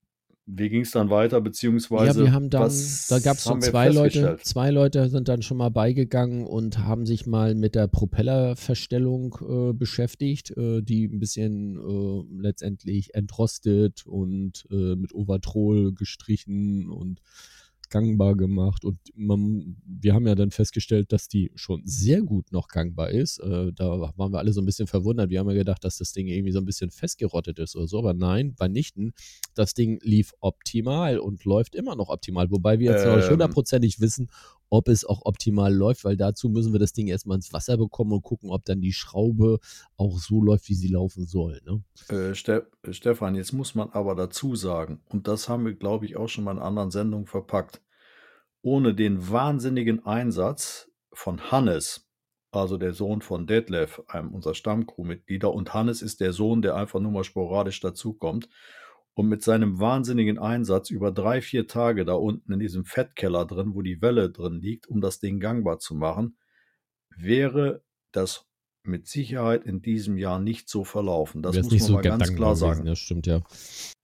wie ging es dann weiter, beziehungsweise ja, wir haben dann, da gab es so zwei Leute, zwei Leute sind dann schon mal beigegangen und haben sich mal mit der Propellerverstellung äh, beschäftigt, äh, die ein bisschen äh, letztendlich entrostet und äh, mit Overtroll gestrichen und gangbar gemacht und man, wir haben ja dann festgestellt, dass die schon sehr gut noch gangbar ist. Äh, da waren wir alle so ein bisschen verwundert. Wir haben ja gedacht, dass das Ding irgendwie so ein bisschen festgerottet ist oder so, aber nein, bei nichten. Das Ding lief optimal und läuft immer noch optimal, wobei wir jetzt ähm. noch nicht hundertprozentig wissen, ob es auch optimal läuft, weil dazu müssen wir das Ding erstmal ins Wasser bekommen und gucken, ob dann die Schraube auch so läuft, wie sie laufen soll. Ne? Äh, Ste Stefan, jetzt muss man aber dazu sagen, und das haben wir, glaube ich, auch schon mal in anderen Sendungen verpackt, ohne den wahnsinnigen Einsatz von Hannes also der Sohn von Detlef, einem unserer Stammcrewmitglieder, und Hannes ist der Sohn, der einfach nur mal sporadisch dazukommt. Und mit seinem wahnsinnigen Einsatz über drei, vier Tage da unten in diesem Fettkeller drin, wo die Welle drin liegt, um das Ding gangbar zu machen, wäre das mit Sicherheit in diesem Jahr nicht so verlaufen. Das Wär's muss nicht man so mal ganz klar gewesen, sagen. Das stimmt, ja.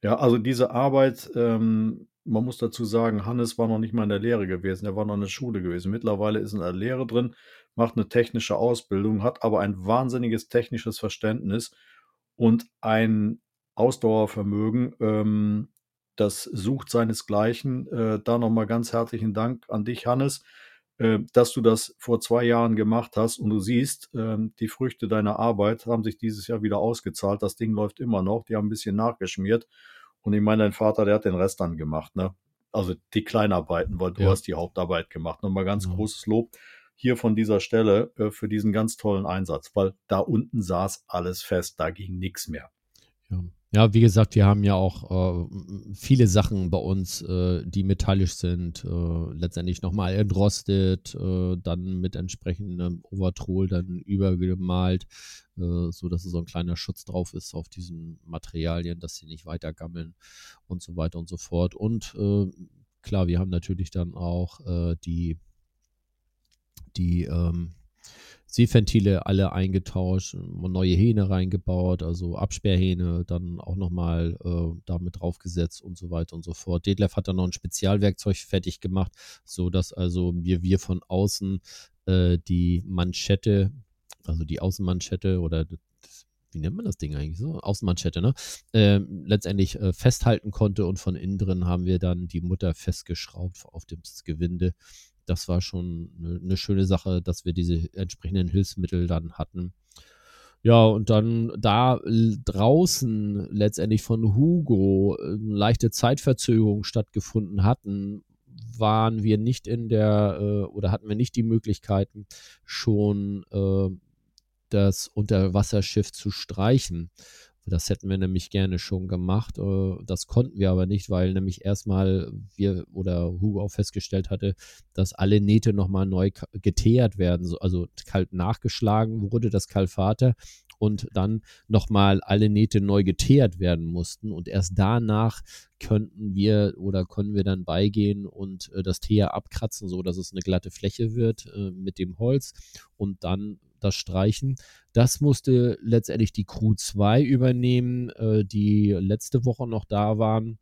Ja, also diese Arbeit, ähm, man muss dazu sagen, Hannes war noch nicht mal in der Lehre gewesen, er war noch in der Schule gewesen. Mittlerweile ist er in der Lehre drin, macht eine technische Ausbildung, hat aber ein wahnsinniges technisches Verständnis und ein Ausdauervermögen, ähm, das sucht seinesgleichen. Äh, da nochmal ganz herzlichen Dank an dich, Hannes, äh, dass du das vor zwei Jahren gemacht hast und du siehst, ähm, die Früchte deiner Arbeit haben sich dieses Jahr wieder ausgezahlt. Das Ding läuft immer noch, die haben ein bisschen nachgeschmiert und ich meine, dein Vater, der hat den Rest dann gemacht, ne? Also die Kleinarbeiten, weil du Ja. hast die Hauptarbeit gemacht. Nochmal ganz Genau. großes Lob hier von dieser Stelle äh, für diesen ganz tollen Einsatz, weil da unten saß alles fest, da ging nichts mehr. Ja. ja, wie gesagt, wir haben ja auch äh, viele Sachen bei uns, äh, die metallisch sind, äh, letztendlich nochmal entrostet, äh, dann mit entsprechendem Overtroll dann übergemalt, äh, so dass so ein kleiner Schutz drauf ist auf diesen Materialien, dass sie nicht weiter gammeln und so weiter und so fort. Und äh, klar, wir haben natürlich dann auch äh, die, die ähm, Seeventile alle eingetauscht, neue Hähne reingebaut, also Absperrhähne dann auch nochmal äh, damit draufgesetzt und so weiter und so fort. Detlef hat dann noch ein Spezialwerkzeug fertig gemacht, so dass also wir, wir von außen äh, die Manschette, also die Außenmanschette oder wie nennt man das Ding eigentlich so? Außenmanschette, ne? Ähm, letztendlich äh, festhalten konnte und von innen drin haben wir dann die Mutter festgeschraubt auf dem Gewinde das war schon eine, eine schöne Sache, dass wir diese entsprechenden Hilfsmittel dann hatten. Ja, und dann da draußen letztendlich von Hugo äh, leichte Zeitverzögerung stattgefunden hatten, waren wir nicht in der äh, oder hatten wir nicht die Möglichkeiten, schon äh, das Unterwasserschiff zu streichen. Das hätten wir nämlich gerne schon gemacht. äh, Das konnten wir aber nicht, weil nämlich erstmal wir oder Hugo auch festgestellt hatte, dass alle Nähte nochmal neu geteert werden, so- also kalt nachgeschlagen wurde das Kalfater und dann nochmal alle Nähte neu geteert werden mussten und erst danach könnten wir oder können wir dann beigehen und äh, das Teer abkratzen, so dass es eine glatte Fläche wird äh, mit dem Holz und dann das Streichen. Das musste letztendlich die Crew 2 übernehmen, äh, die letzte Woche noch da waren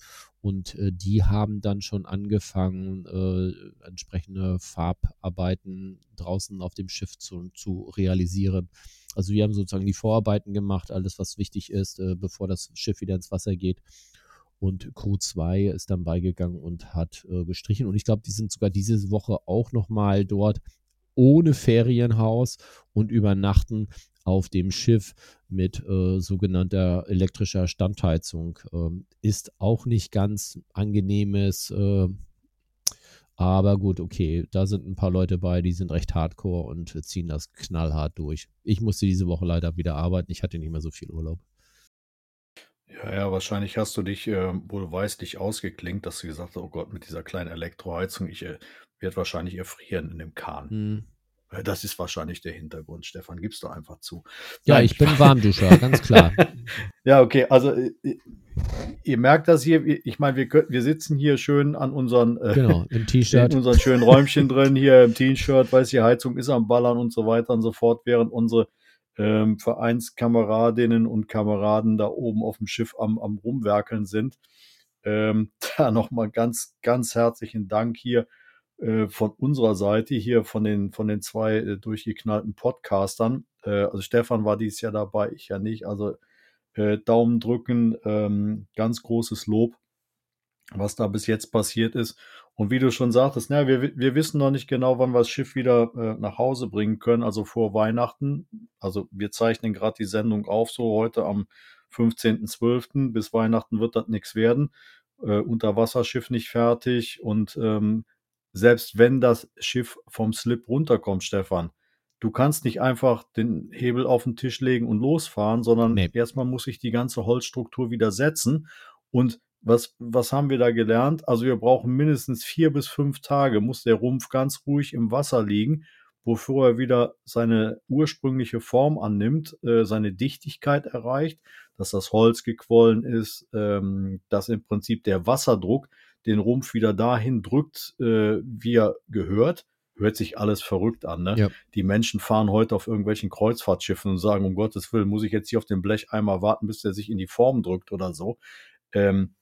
und äh, die haben dann schon angefangen, äh, entsprechende Farbarbeiten draußen auf dem Schiff zu, zu realisieren. Also wir haben sozusagen die Vorarbeiten gemacht, alles was wichtig ist, äh, bevor das Schiff wieder ins Wasser geht. Und Crew 2 ist dann beigegangen und hat äh, gestrichen. Und ich glaube, die sind sogar diese Woche auch nochmal dort ohne Ferienhaus und übernachten auf dem Schiff mit äh, sogenannter elektrischer Standheizung. Ähm, ist auch nicht ganz angenehmes, äh, aber gut, okay, da sind ein paar Leute bei, die sind recht hardcore und ziehen das knallhart durch. Ich musste diese Woche leider wieder arbeiten, ich hatte nicht mehr so viel Urlaub. Ja, ja, wahrscheinlich hast du dich äh, wohl weißlich ausgeklinkt, dass du gesagt hast, oh Gott, mit dieser kleinen Elektroheizung, ich äh, werde wahrscheinlich erfrieren in dem Kahn. Hm. Äh, Das ist wahrscheinlich der Hintergrund, Stefan, gibst du einfach zu. Ja, Nein, ich bin Warmduscher, ganz klar. <laughs> Ja, okay, also äh, äh, ihr merkt das hier, ich meine, wir, wir sitzen hier schön an unseren, äh, Genau, im <laughs> in T-Shirt. unseren schönen Räumchen drin, hier im T-Shirt, weiß die Heizung ist am Ballern und so weiter und so fort, während unsere ähm, Vereinskameradinnen und Kameraden da oben auf dem Schiff am, am Rumwerkeln sind. Ähm, <laughs> da nochmal ganz, ganz herzlichen Dank hier äh, von unserer Seite, hier von den, von den zwei äh, durchgeknallten Podcastern. Äh, also Stefan war dieses Jahr dabei, ich ja nicht. Also äh, Daumen drücken, ähm, ganz großes Lob, was da bis jetzt passiert ist. Und wie du schon sagtest, na, wir, wir wissen noch nicht genau, wann wir das Schiff wieder äh, nach Hause bringen können, also vor Weihnachten. Also wir zeichnen gerade die Sendung auf, so heute am 15.12. Bis Weihnachten wird das nichts werden. Äh, Unterwasserschiff nicht fertig. Und ähm, selbst wenn das Schiff vom Slip runterkommt, Stefan, du kannst nicht einfach den Hebel auf den Tisch legen und losfahren, sondern Nee. erstmal muss sich die ganze Holzstruktur wieder setzen. Und was, was haben wir da gelernt? Also wir brauchen mindestens vier bis fünf Tage, muss der Rumpf ganz ruhig im Wasser liegen, bevor er wieder seine ursprüngliche Form annimmt, äh, seine Dichtigkeit erreicht, dass das Holz gequollen ist, ähm, dass im Prinzip der Wasserdruck den Rumpf wieder dahin drückt, äh, wie er gehört. Hört sich alles verrückt an. Ne? Ja. Die Menschen fahren heute auf irgendwelchen Kreuzfahrtschiffen und sagen, um Gottes Willen, muss ich jetzt hier auf dem Blech einmal warten, bis der sich in die Form drückt oder so. Ähm,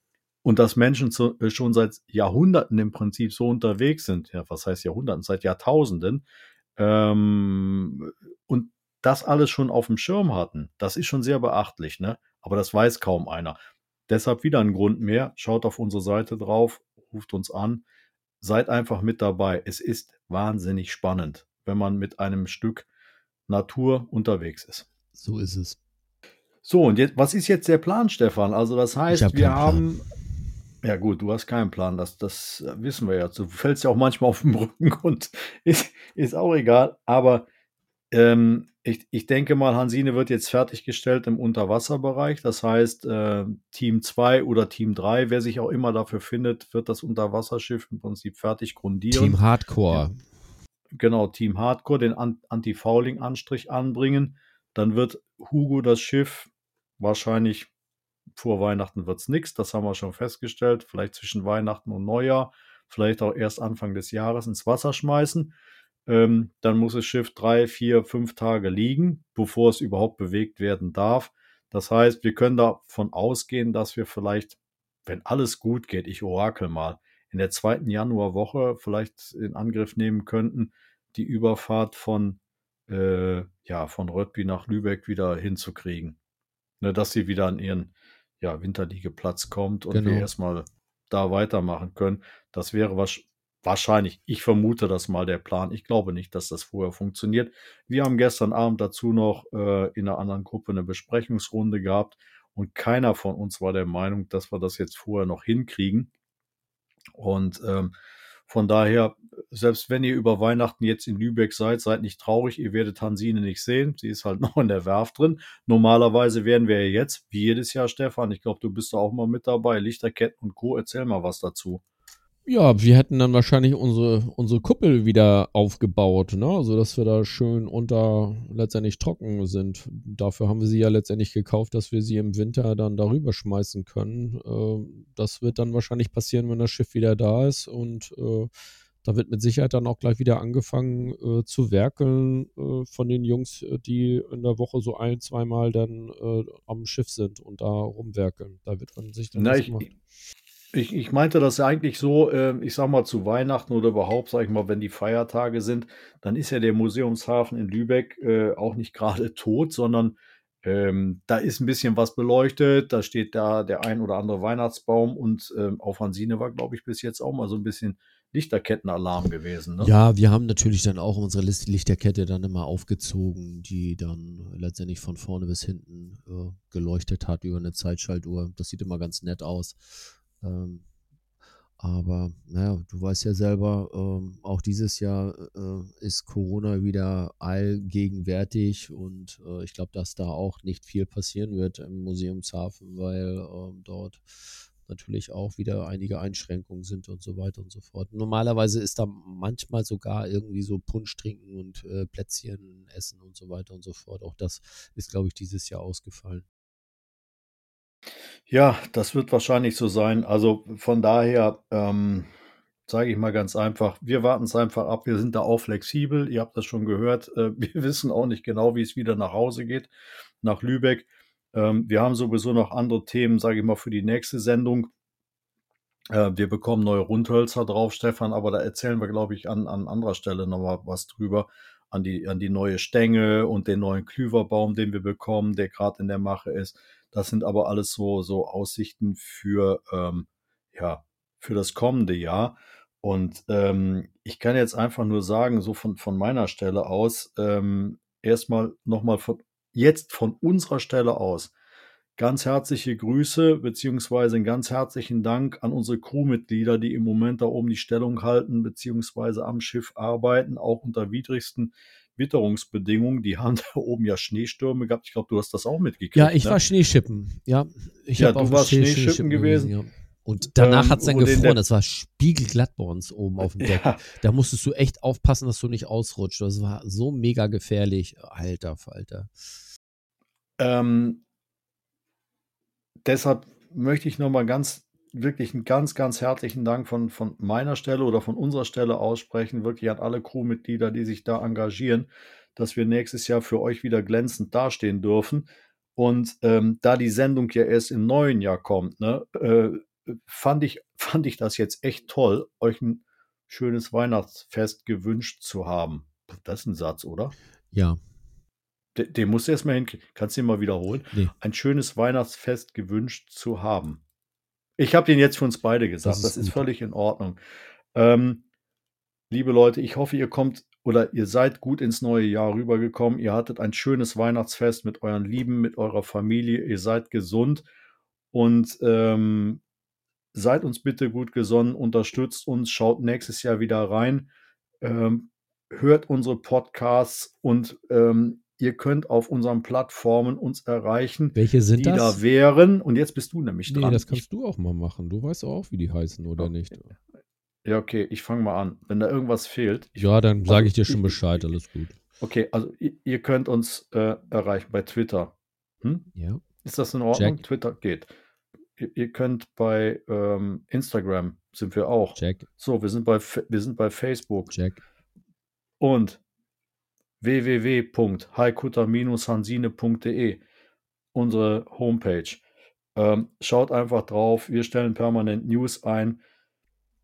und dass Menschen zu, äh, schon seit Jahrhunderten im Prinzip so unterwegs sind, ja, was heißt Jahrhunderten, seit Jahrtausenden, ähm, und das alles schon auf dem Schirm hatten, das ist schon sehr beachtlich, ne? Aber das weiß kaum einer. Deshalb wieder ein Grund mehr. Schaut auf unsere Seite drauf, ruft uns an, seid einfach mit dabei. Es ist wahnsinnig spannend, wenn man mit einem Stück Natur unterwegs ist. So ist es. So, und jetzt, was ist jetzt der Plan, Stefan? Also, das heißt, hab wir haben. Ja, gut, du hast keinen Plan, das, das wissen wir ja. Du fällst ja auch manchmal auf den Rücken <laughs> und ist, ist auch egal. Aber ähm, ich, ich denke mal, Hansine wird jetzt fertiggestellt im Unterwasserbereich. Das heißt, äh, Team 2 oder Team 3, wer sich auch immer dafür findet, wird das Unterwasserschiff im Prinzip fertig grundieren. Team Hardcore. Genau, Team Hardcore, den Anti-Fouling-Anstrich anbringen. Dann wird Hugo das Schiff wahrscheinlich vor Weihnachten wird es nichts, das haben wir schon festgestellt. Vielleicht zwischen Weihnachten und Neujahr, vielleicht auch erst Anfang des Jahres ins Wasser schmeißen. Ähm, dann muss das Schiff drei, vier, fünf Tage liegen, bevor es überhaupt bewegt werden darf. Das heißt, wir können davon ausgehen, dass wir vielleicht, wenn alles gut geht, ich orakel mal, in der zweiten Januarwoche vielleicht in Angriff nehmen könnten, die Überfahrt von, äh, ja, von Röttby nach Lübeck wieder hinzukriegen. Ne, dass sie wieder an ihren ja, Winterliegeplatz kommt und genau. wir erstmal da weitermachen können. Das wäre was, Wahrscheinlich, ich vermute das mal der Plan. Ich glaube nicht, dass das vorher funktioniert. Wir haben gestern Abend dazu noch äh, in einer anderen Gruppe eine Besprechungsrunde gehabt und keiner von uns war der Meinung, dass wir das jetzt vorher noch hinkriegen. Und ähm, von daher, selbst wenn ihr über Weihnachten jetzt in Lübeck seid, seid nicht traurig, ihr werdet Hansine nicht sehen. Sie ist halt <laughs> noch in der Werft drin. Normalerweise wären wir ja jetzt, wie jedes Jahr, Stefan, ich glaube, du bist da auch mal mit dabei, Lichterketten und Co. Erzähl mal was dazu. Ja, wir hätten dann wahrscheinlich unsere, unsere Kuppel wieder aufgebaut, ne? Also dass wir da schön unter letztendlich trocken sind. Dafür haben wir sie ja letztendlich gekauft, dass wir sie im Winter dann darüber schmeißen können. Äh, das wird dann wahrscheinlich passieren, wenn das Schiff wieder da ist. Und äh, da wird mit Sicherheit dann auch gleich wieder angefangen äh, zu werkeln äh, von den Jungs, die in der Woche so ein, zweimal dann äh, am Schiff sind und da rumwerkeln. Da wird man sich dann Na, ich, ich, ich meinte das eigentlich so, äh, ich sag mal zu Weihnachten oder überhaupt, sag ich mal, wenn die Feiertage sind, dann ist ja der Museumshafen in Lübeck äh, auch nicht <laughs> gerade tot, sondern ähm, da ist ein bisschen was beleuchtet, da steht da der ein oder andere Weihnachtsbaum und ähm, auf Hansine war, glaube ich, bis jetzt auch mal so ein bisschen Lichterkettenalarm gewesen. Ne? Ja, wir haben natürlich dann auch unsere Lichterkette dann immer aufgezogen, die dann letztendlich von vorne bis hinten äh, geleuchtet hat über eine Zeitschaltuhr. Das sieht immer ganz nett aus. Ähm, aber naja, du weißt ja selber, ähm, auch dieses Jahr äh, ist Corona wieder allgegenwärtig und äh, ich glaube, dass da auch nicht viel passieren wird im Museumshafen, weil äh, dort natürlich auch wieder einige Einschränkungen sind und so weiter und so fort. Normalerweise ist da manchmal sogar irgendwie so Punsch trinken und äh, Plätzchen essen und so weiter und so fort. Auch das ist, glaube ich, dieses Jahr ausgefallen. Ja, das wird wahrscheinlich so sein. Also von daher, ähm, sage ich mal ganz einfach, wir warten es einfach ab. Wir sind da auch flexibel. Ihr habt das schon gehört. Äh, <laughs> wir wissen auch nicht genau, wie es wieder nach Hause geht, nach Lübeck. Ähm, wir haben sowieso noch andere Themen, sage ich mal, für die nächste Sendung. Äh, wir bekommen neue Rundhölzer drauf, Stefan, aber da erzählen wir, glaube ich, an, an anderer Stelle nochmal was drüber. An die, an die neue Stänge und den neuen Klüverbaum, den wir bekommen, der gerade in der Mache ist. Das sind aber alles so, so Aussichten für, ähm, ja, für das kommende Jahr. Und ähm, ich kann jetzt einfach nur sagen, so von, von meiner Stelle aus, ähm, erstmal nochmal von, jetzt von unserer Stelle aus, ganz herzliche Grüße beziehungsweise einen ganz herzlichen Dank an unsere Crewmitglieder, die im Moment da oben die Stellung halten beziehungsweise am Schiff arbeiten, auch unter widrigsten Witterungsbedingungen. Die haben <laughs> da oben ja Schneestürme gehabt. Ich glaube, du hast das auch mitgekriegt. Ja, ich ne? war Schneeschippen. Ja, ich ja, du warst Schneeschippen, Schneeschippen gewesen. gewesen ja. Und danach Ähm, hat es dann gefroren. Das war spiegelglatt bei uns oben auf dem Deck. <laughs> Ja. Da musstest du echt aufpassen, dass du nicht ausrutscht. Das war so mega gefährlich. Alter Falter. Ähm, deshalb möchte ich nochmal ganz, wirklich einen ganz, ganz herzlichen Dank von, von meiner Stelle oder von unserer Stelle aussprechen, wirklich an alle Crewmitglieder, die sich da engagieren, dass wir nächstes Jahr für euch wieder glänzend dastehen dürfen. Und ähm, da die Sendung ja erst im neuen Jahr kommt, ne, äh, fand, ich, <laughs> fand ich das jetzt echt toll, euch ein schönes Weihnachtsfest gewünscht zu haben. Das ist ein Satz, oder? Ja. Den, den musst du erst mal hinkriegen. Kannst du ihn mal wiederholen? Nee. Ein schönes Weihnachtsfest gewünscht zu haben. Ich habe den jetzt für uns beide gesagt. Das Das ist ist, gut. völlig in Ordnung. Ähm, liebe Leute, ich hoffe, ihr kommt oder ihr seid gut ins neue Jahr rübergekommen. Ihr hattet ein schönes Weihnachtsfest mit euren Lieben, mit eurer Familie. Ihr seid gesund und ähm, seid uns bitte gut gesonnen. Unterstützt uns. Schaut nächstes Jahr wieder rein. Ähm, hört unsere Podcasts und ähm, ihr könnt auf unseren Plattformen uns erreichen, Welche sind die das? da wären. Und jetzt bist du nämlich nee, dran. das Ich, kannst du auch mal machen. Du weißt auch, wie die heißen, oder Ja. nicht? ja, okay, ich fange mal an. Wenn da irgendwas fehlt. Ja, dann sage also ich dir schon Bescheid. Alles gut. okay, also ihr, ihr könnt uns äh, erreichen bei Twitter. Hm? Ja. Ist das in Ordnung? Check. Twitter geht. Ihr, ihr könnt bei ähm, Instagram sind wir auch. Check, So, wir sind bei wir sind bei Facebook check. und www.heikutter-hansine.de unsere Homepage. Ähm, schaut einfach drauf. Wir stellen permanent News ein.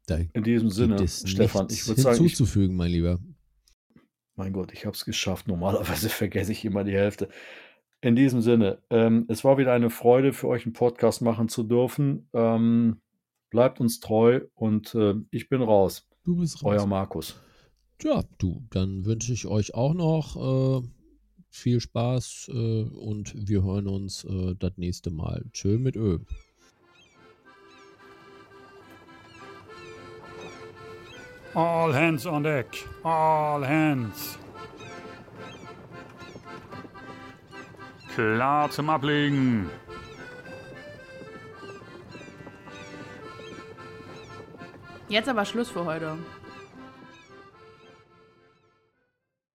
Da In diesem Sinne, Stefan, ich würde sagen, ich, hinzuzufügen, mein Lieber. mein Gott, ich habe es geschafft. Normalerweise <laughs> vergesse ich immer die Hälfte. In diesem Sinne, ähm, es war wieder eine Freude, für euch einen Podcast machen zu dürfen. Ähm, bleibt uns treu und äh, ich bin raus. Du bist raus. Euer Markus. Ja, du, dann wünsche ich euch auch noch äh, viel Spaß äh, und wir hören uns äh, das nächste Mal. Tschö mit Ö. All hands on deck. All hands. Klar zum Ablegen. Jetzt aber Schluss für heute.